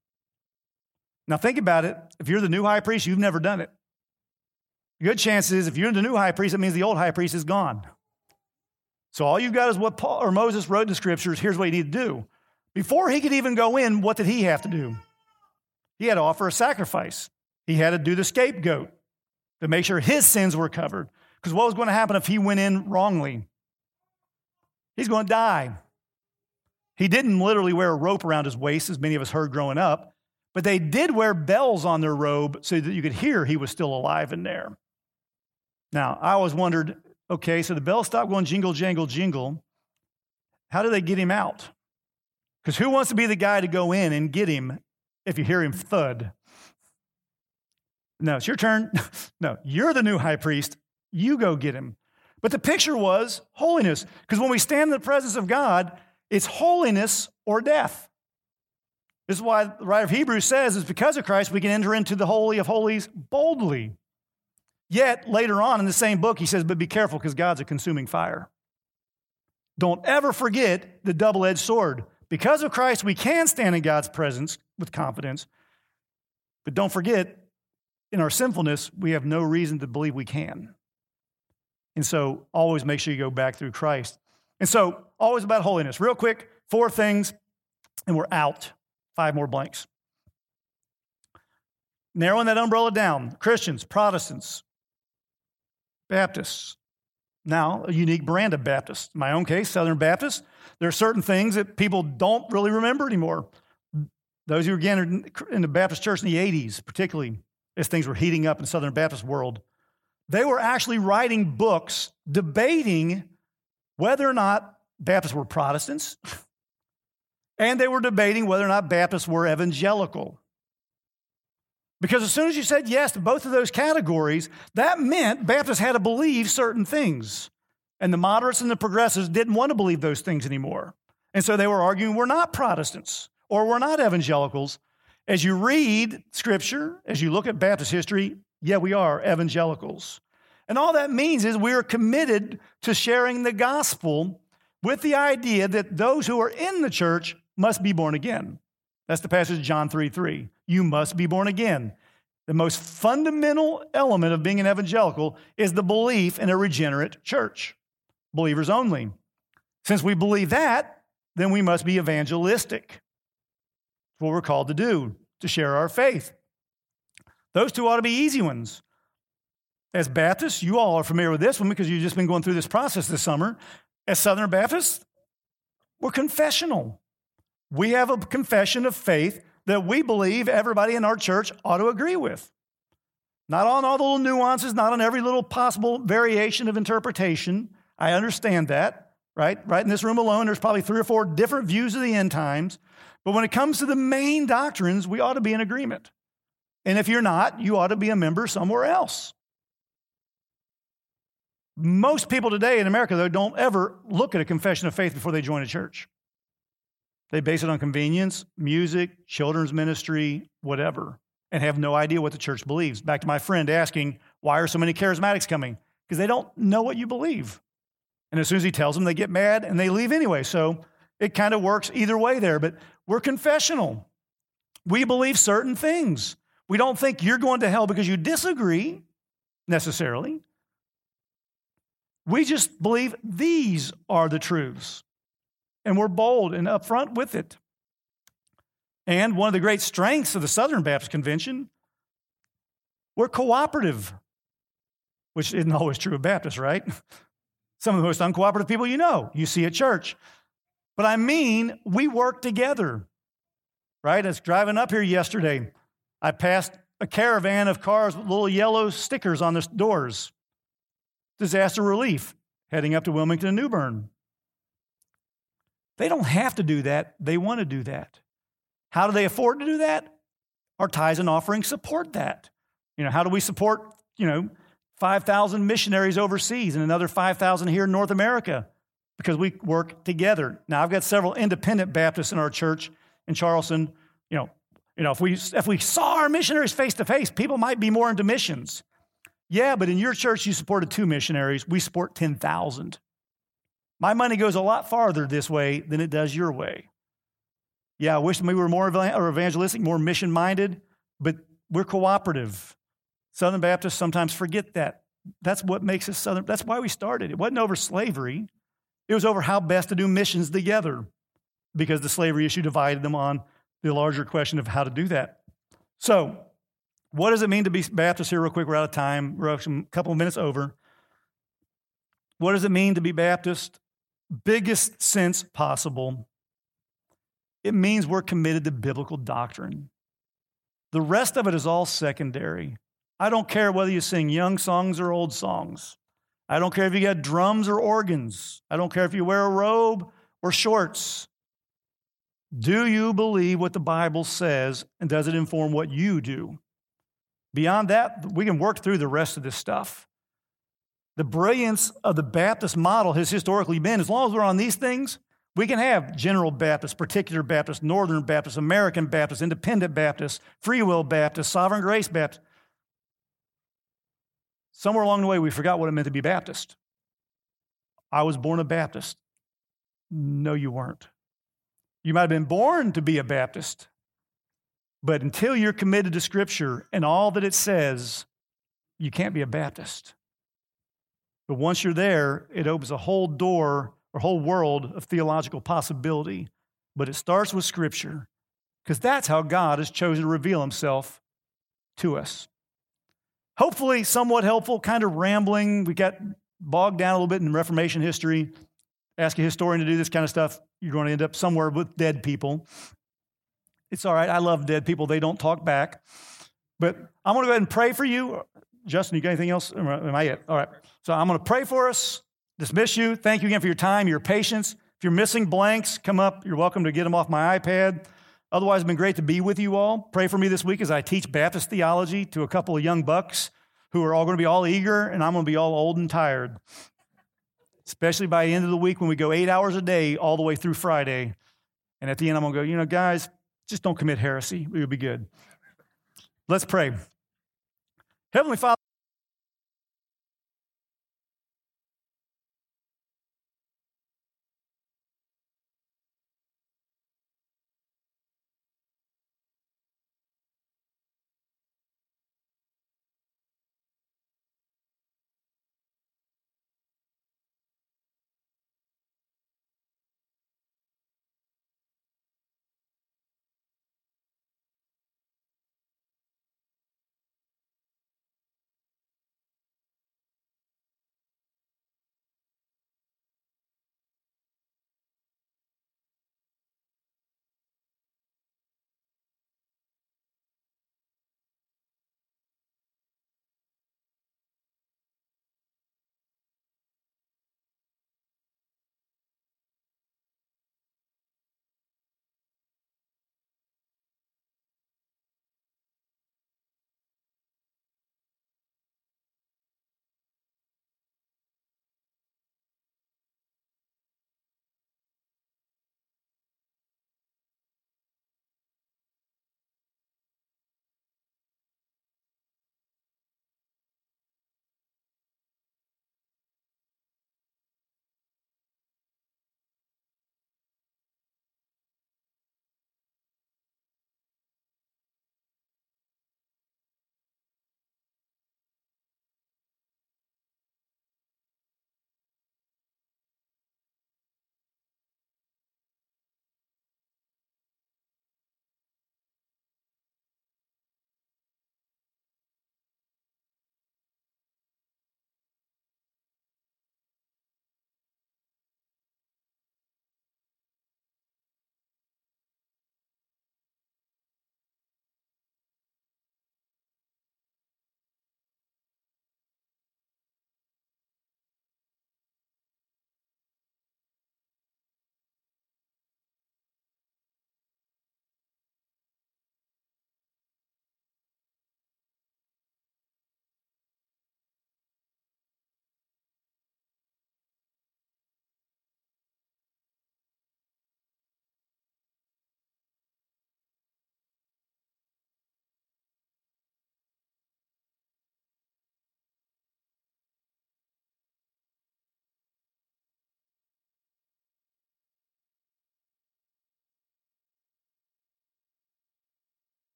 Now, think about it. If you're the new high priest, you've never done it. good chance is if you're the new high priest, it means the old high priest is gone. So all you've got is what Paul or Moses wrote in the scriptures. Here's what you need to do. Before he could even go in, what did he have to do? He had to offer a sacrifice. He had to do the scapegoat to make sure his sins were covered. Because what was going to happen if he went in wrongly? He's going to die. He didn't literally wear a rope around his waist, as many of us heard growing up, but they did wear bells on their robe so that you could hear he was still alive in there. Now, I always wondered Okay, so the bell stopped going jingle, jangle, jingle. How do they get him out? Because who wants to be the guy to go in and get him if you hear him thud? No, it's your turn. no, you're the new high priest. You go get him. But the picture was holiness. Because when we stand in the presence of God, it's holiness or death. This is why the writer of Hebrews says it's because of Christ we can enter into the Holy of Holies boldly. Yet later on in the same book, he says, But be careful because God's a consuming fire. Don't ever forget the double edged sword. Because of Christ, we can stand in God's presence with confidence. But don't forget, in our sinfulness, we have no reason to believe we can. And so always make sure you go back through Christ. And so, always about holiness. Real quick, four things, and we're out. Five more blanks. Narrowing that umbrella down Christians, Protestants, Baptists. Now, a unique brand of Baptists. In my own case, Southern Baptist, there are certain things that people don't really remember anymore. Those who again in the Baptist church in the 80s, particularly as things were heating up in the Southern Baptist world, they were actually writing books debating whether or not Baptists were Protestants, and they were debating whether or not Baptists were evangelical. Because as soon as you said yes to both of those categories, that meant Baptists had to believe certain things. And the moderates and the progressives didn't want to believe those things anymore. And so they were arguing we're not Protestants or we're not evangelicals. As you read scripture, as you look at Baptist history, yeah, we are evangelicals. And all that means is we are committed to sharing the gospel with the idea that those who are in the church must be born again. That's the passage John 3 3. You must be born again. The most fundamental element of being an evangelical is the belief in a regenerate church, believers only. Since we believe that, then we must be evangelistic. It's what we're called to do, to share our faith. Those two ought to be easy ones. As Baptists, you all are familiar with this one because you've just been going through this process this summer. As Southern Baptists, we're confessional. We have a confession of faith that we believe everybody in our church ought to agree with. Not on all the little nuances, not on every little possible variation of interpretation. I understand that, right? Right in this room alone, there's probably three or four different views of the end times. But when it comes to the main doctrines, we ought to be in agreement. And if you're not, you ought to be a member somewhere else. Most people today in America, though, don't ever look at a confession of faith before they join a church. They base it on convenience, music, children's ministry, whatever, and have no idea what the church believes. Back to my friend asking, why are so many charismatics coming? Because they don't know what you believe. And as soon as he tells them, they get mad and they leave anyway. So it kind of works either way there. But we're confessional. We believe certain things. We don't think you're going to hell because you disagree necessarily. We just believe these are the truths. And we're bold and upfront with it. And one of the great strengths of the Southern Baptist Convention, we're cooperative, which isn't always true of Baptists, right? Some of the most uncooperative people you know, you see at church. But I mean, we work together, right? I was driving up here yesterday. I passed a caravan of cars with little yellow stickers on the doors disaster relief heading up to Wilmington and New Bern. They don't have to do that, they want to do that. How do they afford to do that? Our tithes and offerings support that. You know, how do we support, you know, 5,000 missionaries overseas and another 5,000 here in North America? Because we work together. Now, I've got several independent Baptists in our church in Charleston. You know, you know, if we if we saw our missionaries face to face, people might be more into missions. Yeah, but in your church, you supported two missionaries. We support 10,000. My money goes a lot farther this way than it does your way. Yeah, I wish we were more evangelistic, more mission minded, but we're cooperative. Southern Baptists sometimes forget that. That's what makes us Southern. That's why we started. It wasn't over slavery, it was over how best to do missions together because the slavery issue divided them on the larger question of how to do that. So, what does it mean to be Baptist here, real quick? We're out of time. We're a couple of minutes over. What does it mean to be Baptist? Biggest sense possible. It means we're committed to biblical doctrine. The rest of it is all secondary. I don't care whether you sing young songs or old songs. I don't care if you got drums or organs. I don't care if you wear a robe or shorts. Do you believe what the Bible says, and does it inform what you do? Beyond that, we can work through the rest of this stuff. The brilliance of the Baptist model has historically been as long as we're on these things, we can have General Baptist, Particular Baptist, Northern Baptist, American Baptist, Independent Baptist, Free Will Baptist, Sovereign Grace Baptist. Somewhere along the way, we forgot what it meant to be Baptist. I was born a Baptist. No, you weren't. You might have been born to be a Baptist, but until you're committed to Scripture and all that it says, you can't be a Baptist. But once you're there, it opens a whole door or whole world of theological possibility. But it starts with Scripture because that's how God has chosen to reveal Himself to us. Hopefully, somewhat helpful, kind of rambling. We got bogged down a little bit in Reformation history. Ask a historian to do this kind of stuff, you're going to end up somewhere with dead people. It's all right. I love dead people. They don't talk back. But I'm going to go ahead and pray for you. Justin, you got anything else? Am I it? All right. So I'm going to pray for us, dismiss you. Thank you again for your time, your patience. If you're missing blanks, come up. You're welcome to get them off my iPad. Otherwise, it's been great to be with you all. Pray for me this week as I teach Baptist theology to a couple of young bucks who are all going to be all eager, and I'm going to be all old and tired. Especially by the end of the week when we go eight hours a day all the way through Friday. And at the end, I'm going to go, you know, guys, just don't commit heresy. Would be good. Let's pray. Heavenly Father,